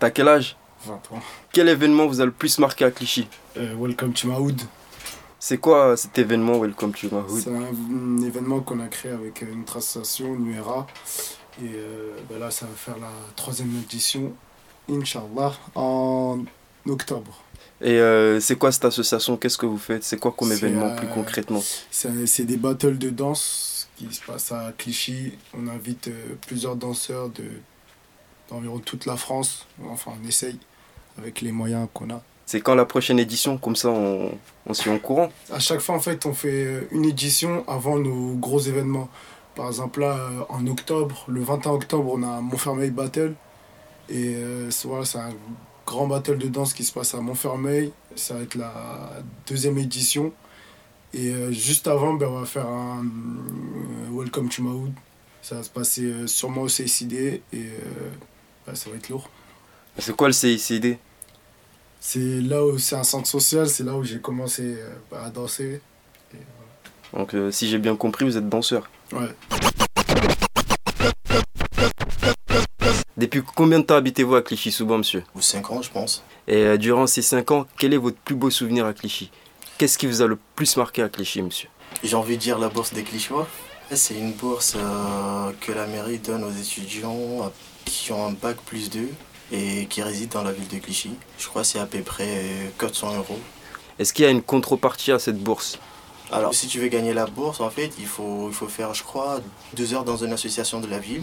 T'as quel âge? 20 ans. Quel événement vous a le plus marqué à Clichy? Euh, welcome to Mahoud. C'est quoi euh, cet événement Welcome to Mahoud? C'est un, un événement qu'on a créé avec euh, notre association Nuera. Et euh, ben là, ça va faire la troisième édition, Inch'Allah, en octobre. Et euh, c'est quoi cette association? Qu'est-ce que vous faites? C'est quoi comme événement euh, plus concrètement? C'est des battles de danse qui se passent à Clichy. On invite euh, plusieurs danseurs de d'environ toute la France. Enfin, on essaye avec les moyens qu'on a. C'est quand la prochaine édition? Comme ça on, on s'y en courant. À chaque fois, en fait, on fait une édition avant nos gros événements. Par exemple, là, en octobre, le 21 octobre, on a Montfermeil Battle. Et euh, c'est voilà, c'est un grand battle de danse qui se passe à Montfermeil. Ça va être la deuxième édition. Et euh, juste avant, ben, on va faire un euh, Welcome to Mahoud. Ça va se passer sûrement au CICD et ben, ça va être lourd. C'est quoi le CICD C'est là où c'est un centre social, c'est là où j'ai commencé à danser. Donc euh, si j'ai bien compris, vous êtes danseur. Ouais. Depuis combien de temps habitez-vous à Clichy-sous-Bois monsieur? 5 ans, je pense. Et euh, durant ces 5 ans, quel est votre plus beau souvenir à Clichy? Qu'est-ce qui vous a le plus marqué à Clichy monsieur? J'ai envie de dire la bourse des Clichy-Bois. C'est une bourse euh, que la mairie donne aux étudiants euh, qui ont un bac plus 2 et qui résident dans la ville de Clichy. Je crois que c'est à peu près euh, 400 euros. Est-ce qu'il y a une contrepartie à cette bourse? Alors, si tu veux gagner la bourse, en fait, il faut, il faut faire, je crois, deux heures dans une association de la ville.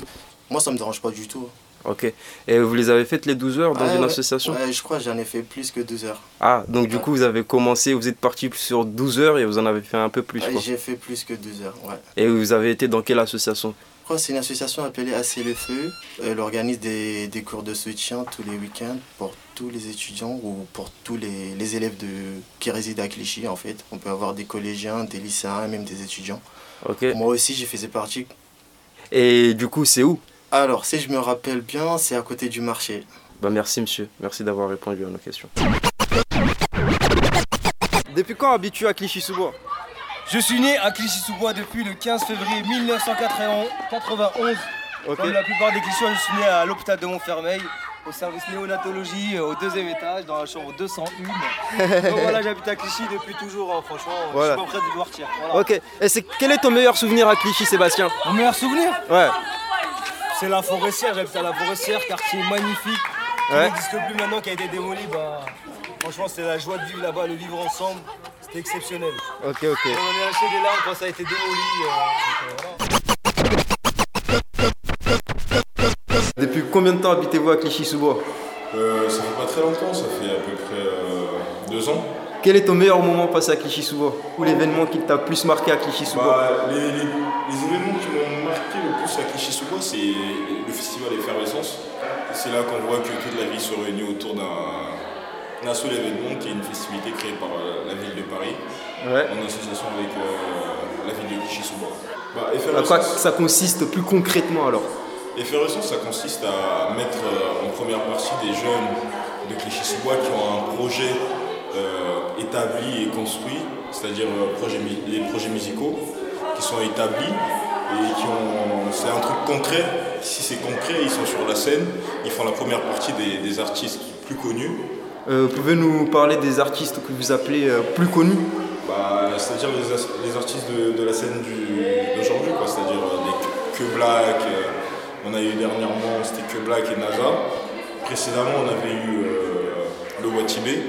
Moi, ça me dérange pas du tout. Ok. Et vous les avez faites les 12 heures dans Ouais, une ouais. association Ouais, je crois que j'en ai fait plus que 12 heures. Ah, donc du coup vous avez commencé, vous êtes parti sur 12 heures et vous en avez fait un peu plus. J'ai fait plus que 12 heures, ouais. Et vous avez été dans quelle association? Je crois que c'est une association appelée Assez le Feu. Elle organise des, des cours de soutien tous les week-ends pour tous les étudiants ou pour tous les, les élèves de, qui résident à Clichy en fait. On peut avoir des collégiens, des lycéens, même des étudiants. Ok. Moi aussi j'y faisais partie. Et du coup c'est où? Alors si je me rappelle bien, c'est à côté du marché. Bah merci monsieur, merci d'avoir répondu à nos questions. Depuis quand habites-tu à Clichy-sous-Bois? Je suis né à Clichy-sous-Bois depuis le 15 février 1991. Ok. Comme la plupart des Clichyens, je suis né à l'hôpital de Montfermeil, au service néonatologie, euh, au deuxième étage, dans la chambre 201. Donc voilà, j'habite à Clichy depuis toujours, hein, franchement, Voilà. je suis pas près de devoir tirer. Voilà. Ok. Et c'est quel est ton meilleur souvenir à Clichy Sébastien? Mon meilleur souvenir? Ouais. C'est la forestière, j'habite à la forestière, quartier magnifique, qui Ouais. n'existe plus maintenant, qui a été démoli. Bah, franchement, c'était la joie de vivre là-bas, le vivre ensemble, c'était exceptionnel. Ok, ok. On a lâché des larmes quand ça a été démoli. euh, donc, euh, voilà. Depuis combien de temps habitez-vous à Clichy-sous-Bois Euh, ça fait pas très longtemps, ça fait à peu près euh, deux ans. Quel est ton meilleur moment passé à Clichy-sous-Bois Ou l'événement qui t'a plus marqué à Clichy-sous-Bois Bah, les, les- les événements qui m'ont plus à Clichy-sous-Bois, c'est le festival Effervescence. C'est là qu'on voit que toute la ville se réunit autour d'un seul événement qui est une festivité créée par euh, la ville de Paris Ouais. en association avec euh, la ville de Clichy-sous-Bois. Bah, À quoi ça consiste plus concrètement alors? Effervescence, ça consiste à mettre euh, en première partie des jeunes de Clichy-sous-Bois qui ont un projet euh, établi et construit, c'est-à-dire euh, projet les projets musicaux qui sont établis et qui ont. C'est un truc concret. Si c'est concret, ils sont sur la scène, ils font la première partie des, des artistes plus connus. Euh, Vous pouvez nous parler des artistes que vous appelez euh, plus connus? Bah, c'est-à-dire les, les artistes de, de la scène d'aujourd'hui. C'est-à-dire euh, des Que Black, euh, on a eu dernièrement, c'était Que Black et NASA. Précédemment, on avait eu euh, le Watibé,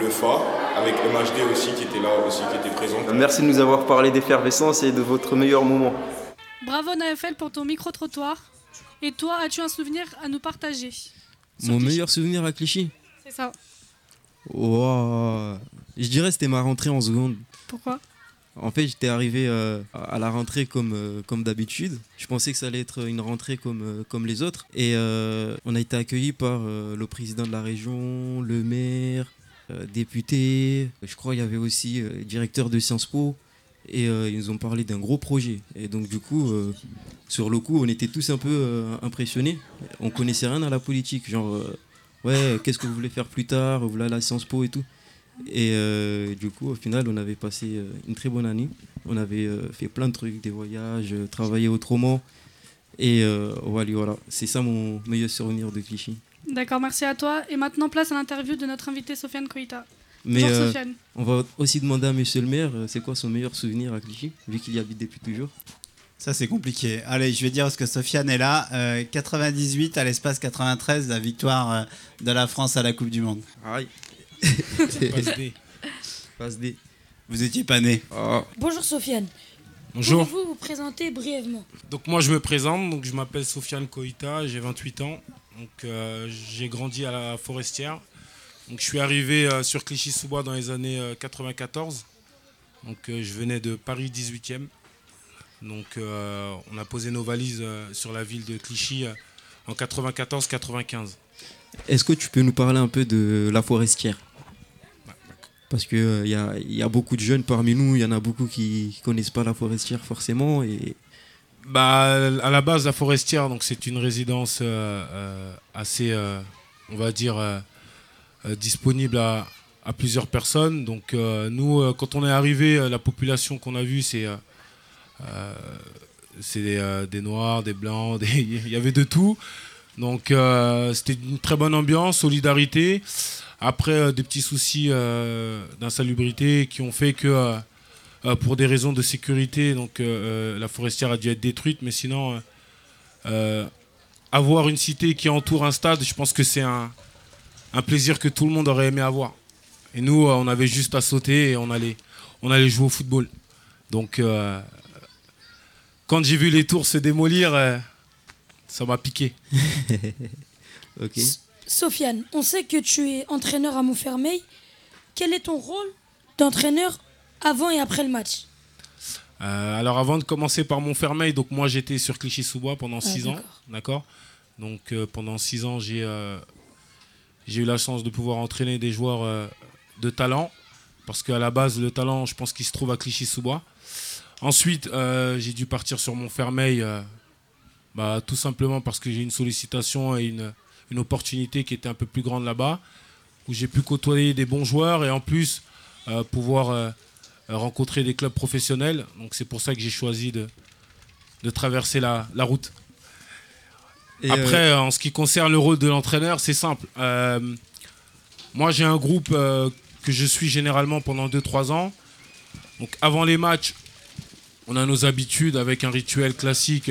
le Fa, avec MHD aussi qui était là aussi, qui était présent. Merci de nous avoir parlé d'effervescence et de votre meilleur moment. Bravo Naëfel pour ton micro-trottoir. Et toi, as-tu un souvenir à nous partager? Mon meilleur souvenir à Clichy? C'est ça. Ouah. Je dirais que c'était ma rentrée en seconde. Pourquoi? En fait, j'étais arrivé euh, à la rentrée comme, euh, comme d'habitude. Je pensais que ça allait être une rentrée comme, euh, comme les autres. Et on a été accueillis par le président de la région, le maire, député. Je crois qu'il y avait aussi directeur de Sciences Po. Et euh, ils nous ont parlé d'un gros projet. Et donc, du coup, euh, sur le coup, on était tous un peu euh, impressionnés. On connaissait rien à la politique. Genre, ouais, qu'est-ce que vous voulez faire plus tard? Voilà la Sciences Po et tout. Et du coup, au final, on avait passé une très bonne année. On avait fait plein de trucs, des voyages, travaillé autrement. Et voilà, c'est ça mon meilleur souvenir de Clichy. D'accord, merci à toi. Et maintenant, place à l'interview de notre invité Sofiane Koïta. Mais Bonjour euh, Sofiane. on va aussi demander à monsieur le maire, euh, c'est quoi son meilleur souvenir à Clichy, vu qu'il y habite depuis toujours? Ça, c'est compliqué. Allez, je vais dire parce que Sofiane est là. Euh, 98 à l'espace 93, la victoire euh, de la France à la Coupe du Monde. Aïe. Passe D. Passe D. Vous étiez pas né. Bonjour Sofiane. Bonjour. Pouvez-vous vous présenter brièvement? Donc moi je me présente, donc je m'appelle Sofiane Koïta, j'ai 28 ans. Donc euh, j'ai grandi à la Forestière. Donc je suis arrivé euh, sur Clichy-sous-Bois dans les années euh, 94. Donc euh, je venais de Paris 18e. Donc euh, on a posé nos valises euh, sur la ville de Clichy euh, en 94-95. Est-ce que tu peux nous parler un peu de la forestière? Parce qu'il y, a, y a beaucoup de jeunes parmi nous, il y en a beaucoup qui ne connaissent pas la forestière forcément. Et Bah, à la base, la forestière, donc c'est une résidence euh, euh, assez, euh, on va dire, euh, euh, disponible à, plusieurs personnes. Donc euh, nous, euh, quand on est arrivé, euh, la population qu'on a vue, c'est euh, euh, des, euh, noirs, des blancs, il y avait de tout. Donc euh, c'était une très bonne ambiance, solidarité. Après, euh, des petits soucis euh, d'insalubrité qui ont fait que, euh, euh, pour des raisons de sécurité, donc euh, euh, la forestière a dû être détruite. Mais sinon, euh, euh, avoir une cité qui entoure un stade, je pense que c'est un, un plaisir que tout le monde aurait aimé avoir. Et nous, euh, on avait juste à sauter et on allait, on allait jouer au football. Donc, euh, quand j'ai vu les tours se démolir, euh, ça m'a piqué. ok. Sofiane, on sait que tu es entraîneur à Montfermeil. Quel est ton rôle d'entraîneur avant et après le match? Euh, alors avant de commencer par Montfermeil, donc moi j'étais sur Clichy-sous-Bois pendant Ah, 6 ans, d'accord. d'accord? Donc euh, pendant 6 ans j'ai euh, j'ai eu la chance de pouvoir entraîner des joueurs euh, de talent, parce qu'à la base le talent je pense qu'il se trouve à Clichy-sous-Bois. Ensuite euh, j'ai dû partir sur Montfermeil, euh, bah, tout simplement parce que j'ai une sollicitation et une, opportunité qui était un peu plus grande là-bas, où j'ai pu côtoyer des bons joueurs et en plus euh, pouvoir rencontrer des clubs professionnels. Donc c'est pour ça que j'ai choisi de, traverser la route. Et, Après, euh, en ce qui concerne le rôle de l'entraîneur, c'est simple. Euh, moi, j'ai un groupe euh, que je suis généralement pendant 2-3 ans. Donc avant les matchs, on a nos habitudes avec un rituel classique.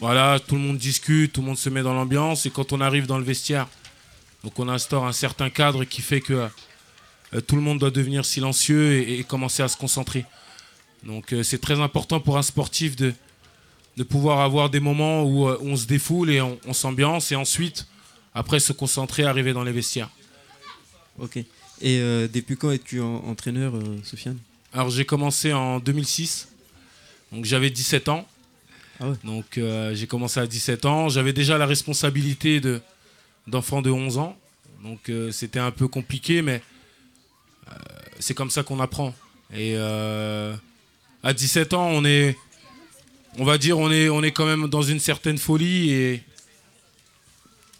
Voilà, tout le monde discute, tout le monde se met dans l'ambiance. Et quand on arrive dans le vestiaire, donc on instaure un certain cadre qui fait que tout le monde doit devenir silencieux et, et commencer à se concentrer. Donc c'est très important pour un sportif de, de pouvoir avoir des moments où euh, on se défoule et on, on s'ambiance et ensuite, après, se concentrer, arriver dans les vestiaires. Ok. Et euh, depuis quand es-tu en- entraîneur, euh, Sofiane? Alors j'ai commencé en 2006, donc j'avais 17 ans. Donc euh, j'ai commencé à 17 ans. J'avais déjà la responsabilité de d'enfants de 11 ans, donc c'était un peu compliqué, mais c'est comme ça qu'on apprend. Et à 17 ans, on est, on va dire, on est, on est quand même dans une certaine folie et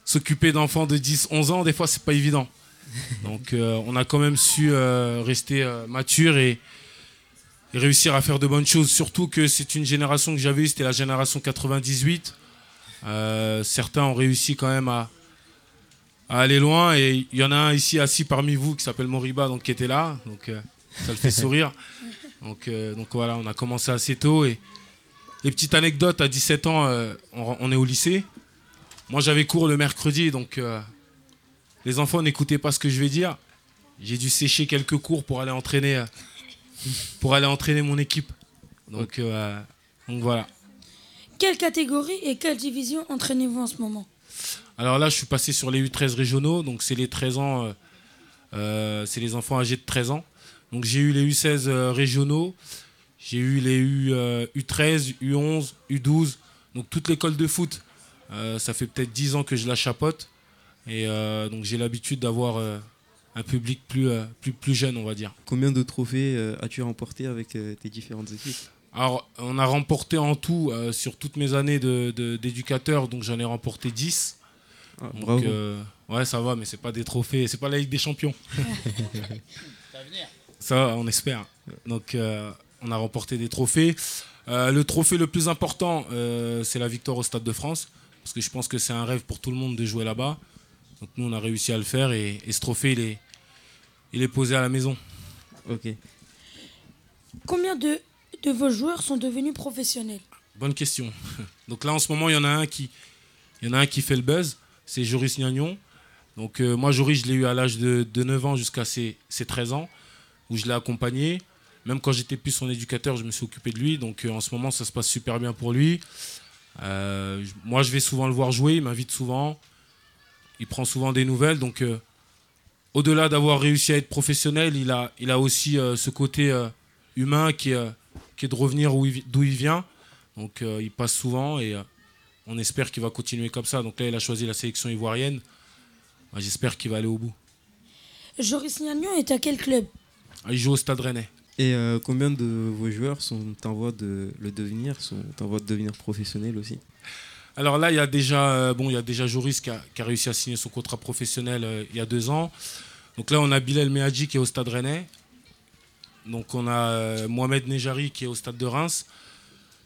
s'occuper d'enfants de 10-11 ans, des fois, c'est pas évident. Donc euh, on a quand même su euh, rester euh, mature et, et réussir à faire de bonnes choses. Surtout que c'est une génération que j'avais eue, c'était la génération 98. Euh, certains ont réussi quand même à, à aller loin et il y en a un ici assis parmi vous qui s'appelle Moriba, donc qui était là, donc ça le fait sourire. Donc, donc voilà, on a commencé assez tôt et les petites anecdotes à 17 ans, euh, on, on est au lycée. Moi j'avais cours le mercredi, donc euh, les enfants n'écoutaient pas ce que je vais dire. J'ai dû sécher quelques cours pour aller entraîner, euh, pour aller entraîner mon équipe. Donc, donc voilà. Quelle catégorie et quelle division entraînez-vous en ce moment? Alors là, je suis passé sur les U13 régionaux, donc c'est les 13 ans, c'est les enfants âgés de 13 ans. Donc j'ai eu les U16 euh, régionaux, j'ai eu les U, euh, U13, U11, U12, donc toute l'école de foot. Euh, ça fait peut-être 10 ans que je la chapote. Et euh, donc j'ai l'habitude d'avoir euh, un public plus, euh, plus, plus jeune, on va dire. Combien de trophées euh, as-tu remporté avec euh, tes différentes équipes? Alors, on a remporté en tout, euh, sur toutes mes années de- de- d'éducateur, donc j'en ai remporté 10. Ah, Donc, bravo. euh, ouais, ça va, mais c'est pas des trophées, c'est pas la Ligue des Champions. ça, on espère. Donc, euh, on a remporté des trophées. Euh, le trophée le plus important, euh, c'est la victoire au Stade de France, parce que je pense que c'est un rêve pour tout le monde de jouer là-bas. Donc, nous, on a réussi à le faire, et, et ce trophée, il est, il est posé à la maison. Ok. Combien de, de vos joueurs sont devenus professionnels? Bonne question. Donc là, en ce moment, il y en a un qui, il y en a un qui fait le buzz, c'est Joris Gnagnon. Donc euh, moi, Joris, je l'ai eu à l'âge de, de 9 ans jusqu'à ses, ses 13 ans, où je l'ai accompagné. Même quand j'étais plus son éducateur, je me suis occupé de lui. Donc euh, en ce moment, ça se passe super bien pour lui. Euh, moi, je vais souvent le voir jouer, il m'invite souvent. Il prend souvent des nouvelles. Donc euh, au-delà d'avoir réussi à être professionnel, il a, il a aussi euh, ce côté humain qui est, qui est de revenir il d'où il vient. Donc il passe souvent et on espère qu'il va continuer comme ça. Donc là, il a choisi la sélection ivoirienne. Bah, J'espère qu'il va aller au bout. Joris Gnagnon est à quel club? Il joue au Stade Rennais. Et euh, combien de vos joueurs sont en voie de le devenir, sont en voie de devenir professionnels aussi? Alors là, il y a déjà, euh, bon, il y a déjà Joris qui a, réussi à signer son contrat professionnel euh, il y a deux ans. Donc là, on a Bilal Mehadji qui est au Stade Rennais. Donc on a Mohamed Nejari qui est au Stade de Reims.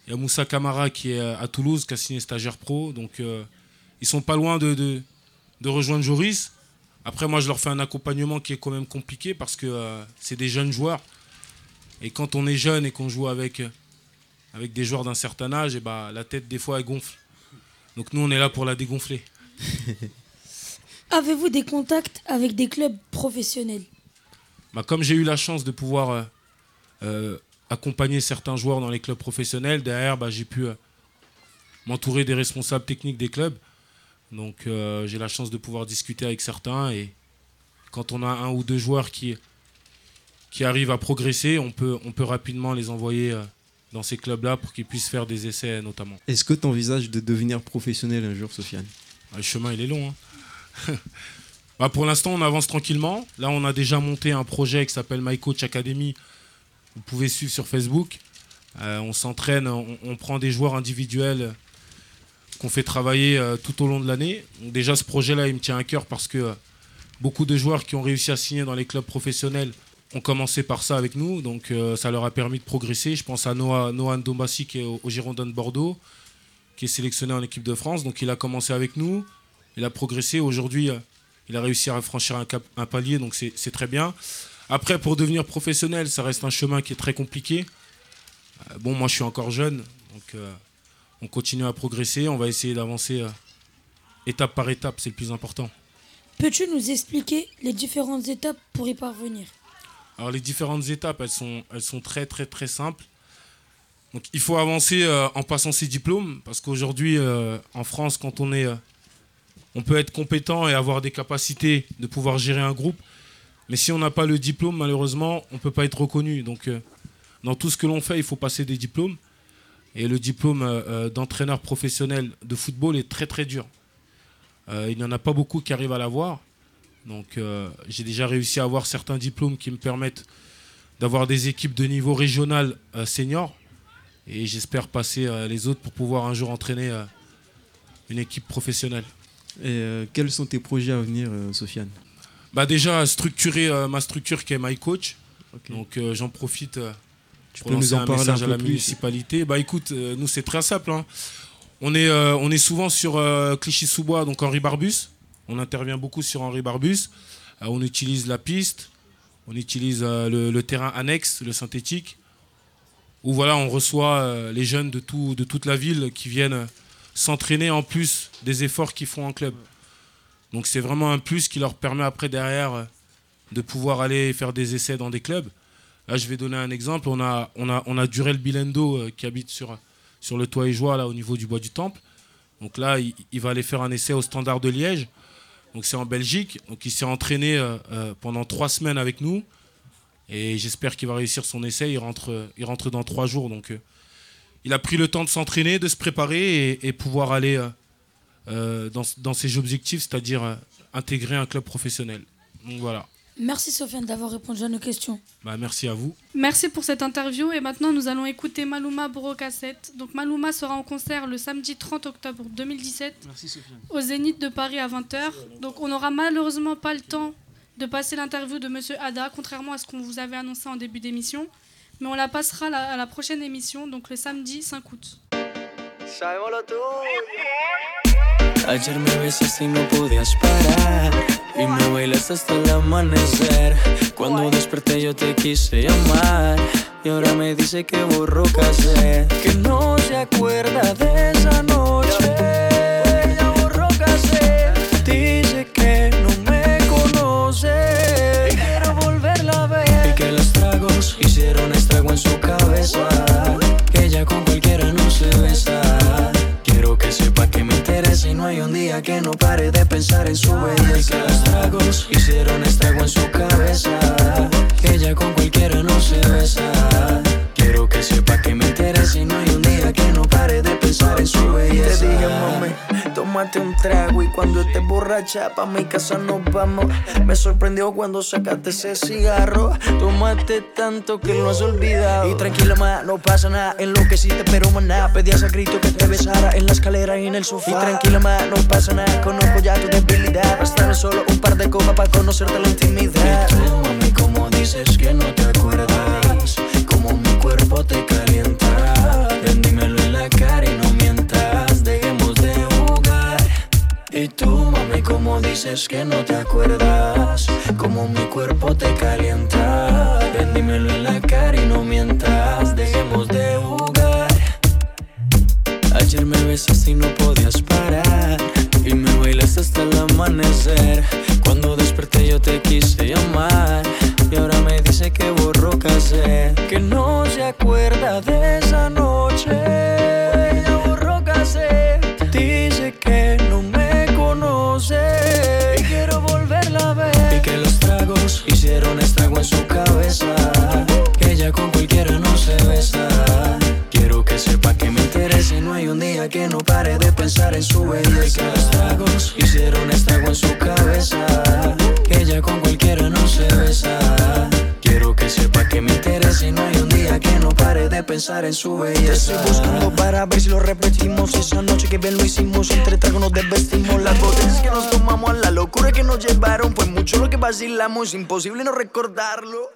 Il y a Moussa Kamara qui est à Toulouse, qui a signé stagiaire pro. Donc ils sont pas loin de, de, rejoindre Joris. Après, moi, je leur fais un accompagnement qui est quand même compliqué parce que c'est des jeunes joueurs. Et quand on est jeune et qu'on joue avec, euh, avec des joueurs d'un certain âge, et bah, la tête, des fois, elle gonfle. Donc nous, on est là pour la dégonfler. Avez-vous des contacts avec des clubs professionnels? Bah, comme j'ai eu la chance de pouvoir euh, euh, accompagner certains joueurs dans les clubs professionnels, derrière, bah, j'ai pu euh, m'entourer des responsables techniques des clubs. Donc j'ai la chance de pouvoir discuter avec certains. Et quand on a un ou deux joueurs qui, qui arrivent à progresser, on peut, on peut rapidement les envoyer euh, dans ces clubs-là pour qu'ils puissent faire des essais notamment. Est-ce que tu envisages de devenir professionnel un jour, Sofiane? Ah, Le chemin, il est long. hein. Bah, pour l'instant, on avance tranquillement. Là, on a déjà monté un projet qui s'appelle My Coach Academy. Vous pouvez suivre sur Facebook. Euh, on s'entraîne, on, on prend des joueurs individuels qu'on fait travailler euh, tout au long de l'année. Déjà, ce projet-là, il me tient à cœur parce que euh, beaucoup de joueurs qui ont réussi à signer dans les clubs professionnels ont commencé par ça avec nous. Donc euh, ça leur a permis de progresser. Je pense à Noah, Noah qui est au, Girondin de Bordeaux, qui est sélectionné en équipe de France. Donc il a commencé avec nous. Il a progressé. Aujourd'hui, euh, il a réussi à franchir un, palier, donc c'est très bien. Après, pour devenir professionnel, ça reste un chemin qui est très compliqué. Euh, bon, moi, je suis encore jeune, donc on continue à progresser. On va essayer d'avancer étape par étape, c'est le plus important. Peux-tu nous expliquer les différentes étapes pour y parvenir? Alors, les différentes étapes, elles sont, très, très, très simples. Donc, il faut avancer euh, en passant ses diplômes, parce qu'aujourd'hui, euh, en France, quand on est, euh, on peut être compétent et avoir des capacités de pouvoir gérer un groupe, mais si on n'a pas le diplôme, malheureusement, on ne peut pas être reconnu. Donc, dans tout ce que l'on fait, il faut passer des diplômes. Et le diplôme d'entraîneur professionnel de football est très, très dur. Il n'y en a pas beaucoup qui arrivent à l'avoir. Donc, euh, j'ai déjà réussi à avoir certains diplômes qui me permettent d'avoir des équipes de niveau régional euh, senior. Et j'espère passer euh, les autres pour pouvoir un jour entraîner une équipe professionnelle. Et quels sont tes projets à venir, Sofiane? Bah déjà structurer ma structure qui est My Coach. Donc j'en profite Tu pour peux nous en un parler message un à la plus? municipalité. Bah écoute, nous c'est très simple. hein. On, est, on est souvent sur Clichy-sous-Bois, donc Henri Barbus. On intervient beaucoup sur Henri Barbus. Euh, on utilise la piste, on utilise euh, le, terrain annexe, le synthétique, où voilà, on reçoit euh, les jeunes de, tout, de toute la ville qui viennent s'entraîner en plus des efforts qu'ils font en club. Donc c'est vraiment un plus qui leur permet après derrière de pouvoir aller faire des essais dans des clubs. Là, je vais donner un exemple. On a, on Durel Bilendo qui habite sur, le toit et joie là au niveau du bois du Temple. Donc là, il va aller faire un essai au Standard de Liège. Donc c'est en Belgique. Donc il s'est entraîné euh, euh, pendant trois semaines avec nous. Et j'espère qu'il va réussir son essai. Il rentre, il rentre dans trois jours. Donc, euh, il a pris le temps de s'entraîner, de se préparer et, et pouvoir aller euh, euh, dans, dans ses objectifs, c'est-à-dire euh, intégrer un club professionnel. Donc voilà. Merci Sofiane d'avoir répondu à nos questions. Bah, merci à vous. Merci pour cette interview et maintenant nous allons écouter Maluma Borocassette. Donc Maluma sera en concert le samedi 30 octobre 2017 Merci Sofiane. au Zénith de Paris à 20h. Donc on n'aura malheureusement pas le temps de passer l'interview de Monsieur Ada, contrairement à ce qu'on vous avait annoncé en début d'émission. Mais on la passera à la, à la prochaine émission, donc le samedi 5 août. Ayer me besaste y no podías parar Y me bailaste hasta el amanecer. Cuando desperté yo te quise llamar Y ahora me dice que borró cassette. Que no se acuerda de esa noche. Ya borró cassette. Dice que no me conoce. Y quiero volverla a ver. Y que los tragos hicieron estrago en su cabeza. Que ella con cualquiera no se besa hay un día que no pare de pensar en su belleza. Que los tragos hicieron estrago en su cabeza. Ella con cualquiera no se besa. Quiero que sepa que me interesa y no hay un día que no pare de pensar en su belleza. Te dije, mami, tómate un trago y cuando estés borracha pa' mi casa nos vamos. Me sorprendió cuando sacaste ese cigarro. Tomaste tanto que lo has olvidado. Y tranquila, ma, no pasa nada. En lo que sí te pero maná. Pedías a grito que te besara en la escalera y en el sofá. Y tranquila, ma, no pasa nada. Conozco ya tu debilidad. Bastaron solo un par de copas para conocerte la intimidad. Y tú, mami, como dices que no te acuerdas, como mi cuerpo te calienta. Ven, dímelo Y tú, mami, como dices que no te acuerdas, como mi cuerpo te calienta. Ven, dímelo en la cara y no mientas, dejemos de jugar. Ayer me besaste y no podías parar Y me bailaste hasta el amanecer Cuando desperté yo te quise llamar Y ahora me dice que borró cassette Que no se acuerda de esa noche. Que no pare de pensar en su belleza los tragos hicieron estrago en su cabeza ella con cualquiera no se besa Quiero que sepa que me interesa y no hay un día que no pare de pensar en su Te estoy belleza buscando para ver si lo repetimos. Esa noche que bien lo hicimos, entre tragos nos desvestimos. Las botellas que nos tomamos, la locura que nos llevaron. Fue mucho lo que vacilamos, imposible no recordarlo.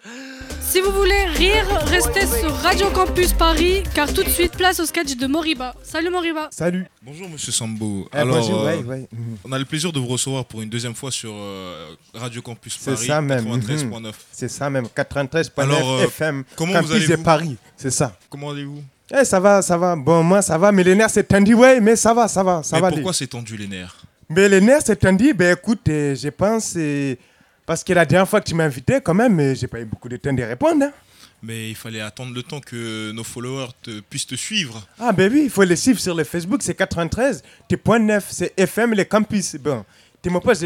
Si vous voulez rire, restez sur Radio Campus Paris, car tout de suite, place au sketch de Moriba. Salut Moriba. Salut. Bonjour Monsieur Sambo. Eh, Alors, bonjour, euh, ouais, ouais. Mhm. on a le plaisir de vous recevoir pour une deuxième fois sur euh, Radio Campus C'est Paris ça même. 93.9. mhm. C'est ça même. 93.9 Alors, euh, FM. comment Campus vous allez de vous Paris. C'est ça. Comment allez-vous? Eh, ça va, ça va. Bon, moi, ça va. Mais les nerfs, c'est tendu, ouais, mais ça va, ça va, ça Mais va. pourquoi c'est tendu les nerfs? Mais les nerfs, c'est tendu. Ben écoute, je pense. euh, parce que la dernière fois que tu m'as invité, quand même, j'ai pas eu beaucoup de temps de répondre. hein. Mais il fallait attendre le temps que nos followers te- puissent te suivre. Ah, ben oui, il faut les suivre sur le Facebook, c'est 93. T'es point 9, c'est FM, les campus. Bon, tu me poses,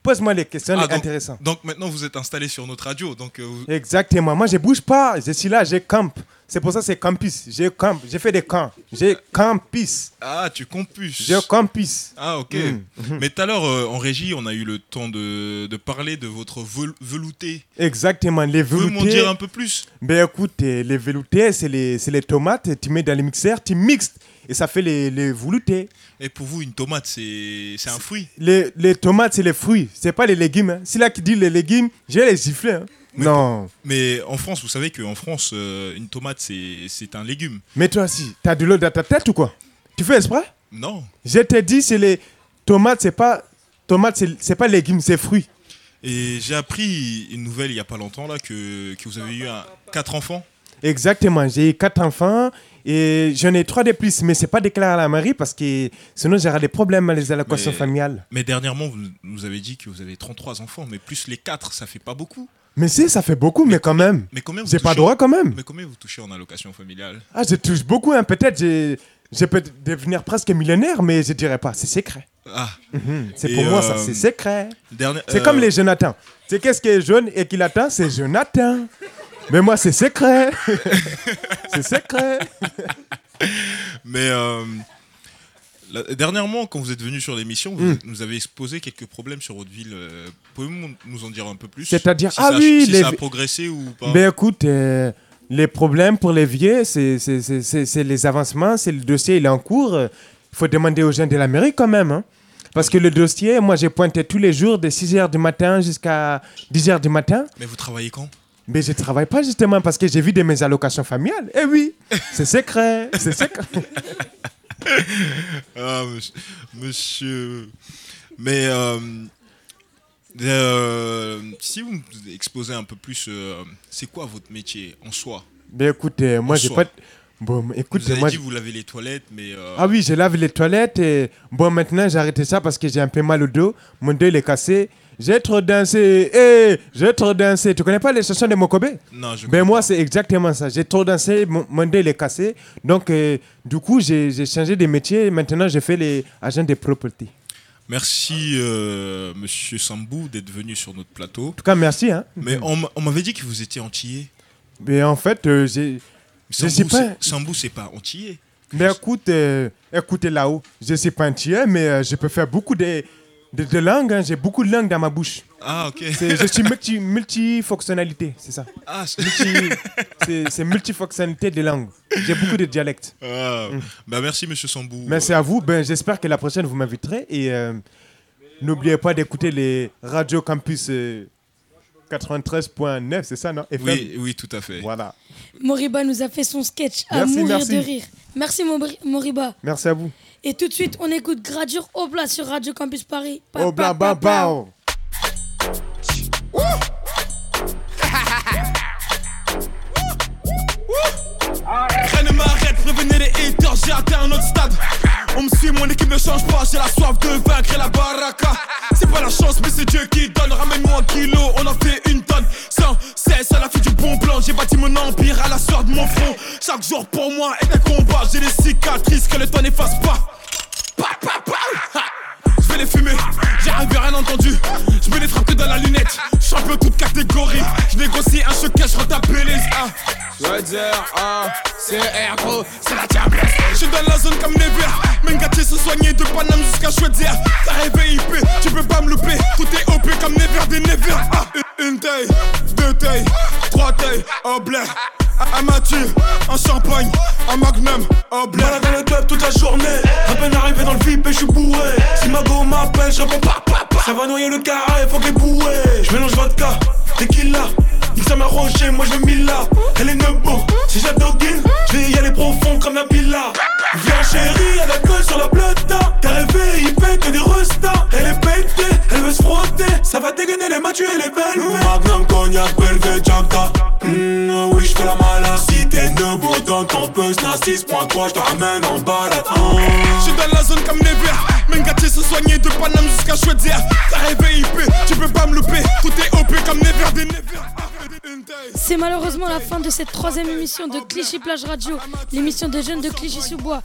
pose-moi les questions Ah, donc, intéressantes. donc maintenant vous êtes installé sur notre radio. Donc euh, vous- Exactement. Moi, je bouge pas. Je suis là, j'ai camp. C'est pour ça que c'est campus. J'ai camp. J'ai fait des camps. J'ai campus. Ah, tu compus. J'ai campus. Ah, ok. Mm. Mais tout à l'heure, euh, en régie, on a eu le temps de, de parler de votre vel- velouté. Exactement. Les veloutés. m'en dire un peu plus? Ben écoute, euh, les veloutés, c'est les, c'est les tomates. Tu mets dans le mixeur, tu mixes. Et ça fait les, les veloutés. Et pour vous, une tomate, c'est c'est un fruit? Les, les tomates, c'est les fruits. C'est pas les légumes. Hein. Si là qui dit les légumes, je vais les siffler. hein. Mais non. Mais en France, vous savez qu'en France, euh, une tomate, c'est c'est un légume. Mais toi aussi, t'as de l'eau dans ta tête ou quoi? Tu fais exprès? Non. Je te dis, c'est les tomates, c'est pas tomates, c'est c'est pas légumes, c'est fruits. Et j'ai appris une nouvelle il y a pas longtemps là que, que vous avez eu un, quatre enfants. Exactement, j'ai eu quatre enfants et j'en ai trois de plus, mais c'est pas déclaré à la mairie parce que sinon j'aurai des problèmes avec les allocations Mais- familiales. Mais dernièrement, vous nous avez dit que vous avez 33 enfants, mais plus les 4, ça fait pas beaucoup. Mais si, ça fait beaucoup, mais, quand même. Mais combien vous J'ai pas droit quand même. Mais combien vous touchez en allocation familiale? Ah, je touche beaucoup, hein. peut-être je, je peux devenir presque millionnaire, mais je dirais pas, c'est secret. Ah. Mhm, C'est pour moi ça, euh, c'est secret. C'est euh, comme les Jonathan. C'est qu'est-ce qui est jaune et qui l'attend? C'est Jonathan. Mais moi, c'est secret. c'est secret. Mais euh, la- dernièrement, quand vous êtes venu sur l'émission, vous Hmm. nous avez exposé quelques problèmes sur votre ville. Euh, Pouvez-vous nous en dire un peu plus C'est-à-dire, si ah ça oui, si les ça a progressé ou pas? Ben écoute, euh, les problèmes pour les vieux, c'est- les avancements, c'est le dossier, il est en cours. Il faut demander aux gens de la mairie quand même. hein. Parce que le dossier, moi j'ai pointé tous les jours de 6h du matin jusqu'à 10h du matin. Mais vous travaillez quand? Mais je travaille pas justement parce que j'ai vu de mes allocations familiales. Eh oui, c'est secret, c'est secret. Ah, monsieur. Mais euh, euh, si vous exposez un peu plus, euh, c'est quoi votre métier en soi? Ben écoute, euh, moi j'ai pas. Bon, écoute, Vous avez moi. dit vous lavez les toilettes, mais euh, Ah oui, je lave les toilettes et bon, maintenant j'ai arrêté ça parce que j'ai un peu mal au dos. Mon dos il est cassé. J'ai trop dansé, eh, j'ai trop dansé. Tu connais pas les chansons de Mokobe? Non, je Ben moi c'est exactement ça. J'ai trop dansé, mon, il est cassé. Donc euh, du coup j'ai changé de métier. Maintenant je fais les agents de propreté. merci euh, Monsieur Sambou d'être venu sur notre plateau. En tout cas merci. Hein. Mais on, m'avait dit que vous étiez antillais. Mais en fait euh, j'ai... Je sais pas. Sambou, c'est pas antillais. Mais écoute, euh, écoutez là-haut, je suis pas entier, mais euh, je peux faire beaucoup de, de, de langues. hein. J'ai beaucoup de langues dans ma bouche. Ah, ok. C'est- Je suis multi, multifonctionnalité, c'est ça. Ah, c'est- Multi- c'est multifonctionnalité des langues. J'ai beaucoup de dialectes. Ah, Mm. bah merci Monsieur Sambou. Merci à vous. Ben, J'espère que la prochaine, vous m'inviterez. Et euh, n'oubliez pas d'écouter les Radio Campus euh, 93.9, c'est ça, non FM Oui, oui, tout à fait. Voilà. Moriba nous a fait son sketch à Merci, mourir merci. de rire. Merci Moriba. Merci à vous. Et tout de suite, on écoute Gradure au plat sur Radio Campus Paris. Pa, Oh, bla, pa, pa, bla. Rien ne m'arrête, prévenez les haters, j'ai atteint un autre stade. On me suit, mon équipe ne change pas, j'ai la soif de vaincre et la baraka. C'est pas la chance, mais c'est Dieu qui donne. Ramène-moi un kilo, on en fait une tonne. Sans cesse, à la fin du bon plan, j'ai bâti mon empire à la sueur de mon front. Chaque jour pour moi est un combat, j'ai des cicatrices que le temps n'efface pas. Je vais les fumer, j'ai arrivé rien entendu. Je me les frappe que dans la lunette. Champion toute catégorie. Je négocie un choquet, je retape les ah. Dire, ah, c'est gros, c'est la diablesse. Je suis dans la zone comme Never. Mengati se soigner de Paname jusqu'à Chouedière. T'as rêvé IP, tu peux pas me louper. Tout est OP comme Never des Never. Ah, une, taille, deux tailles, trois tailles, au blé. Un Mathieu, un champagne, un magnum, au blé. Voilà dans le club toute la journée. À peine arrivé dans le VIP et je suis bourré. Si ma go m'appelle, je réponds pas, pas, pas. Ça va noyer le carré, faut que les bouées. Je mélange vodka, tequila. Ça m'a roché, moi je mets là. Elle est nebo, si j'adoguine, je vais y aller profond comme un pila. Viens chérie, elle a gueule sur la plata. T'es rêvé, il pète des restas. Elle est pétée, elle veut se frotter. Ça va dégainer les matchs et les belles. Magnum, cognac, Belvé, Jacta. Hmm, oui, je fais la malade. Si t'es debout dans ton buzz, n'a 6.3, je te ramène en balade. Oh. Je suis dans la zone comme Never. Mengati se soigner de Paname jusqu'à Chouedière. T'as rêvé IP, tu peux pas me louper. Tout est OP comme Never des Never. C'est malheureusement la fin de cette troisième émission de Clichy Plage Radio, l'émission des jeunes de Clichy-sous-Bois,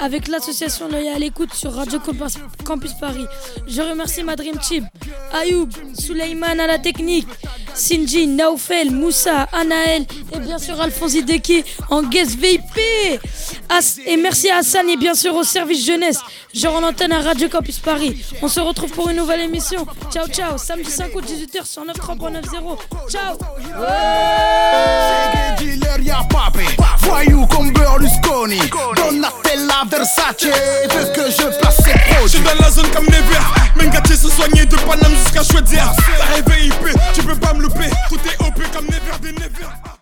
avec l'association Loya à l'écoute sur Radio Campus, Paris. Je remercie ma Dream Team, Ayoub, Souleyman à la technique, Sinji, Naoufel, Moussa, Anaël et bien sûr Alphonse Deki en guest VIP. Et merci à Hassan et bien sûr au service jeunesse. Je rends l'antenne à Radio Campus Paris. On se retrouve pour une nouvelle émission. Ciao, ciao. Samedi 5 août, 18h sur 93.90. Ciao. Dealer y'a papé Voyou comme Berlusconi Donatella Versace Veut que je place Je produits suis dans la zone comme Never. Mengati se soigner de Paname jusqu'à Chouedière. T'as rêvé IP, tu peux pas me louper. Tout est OP comme Never des Never.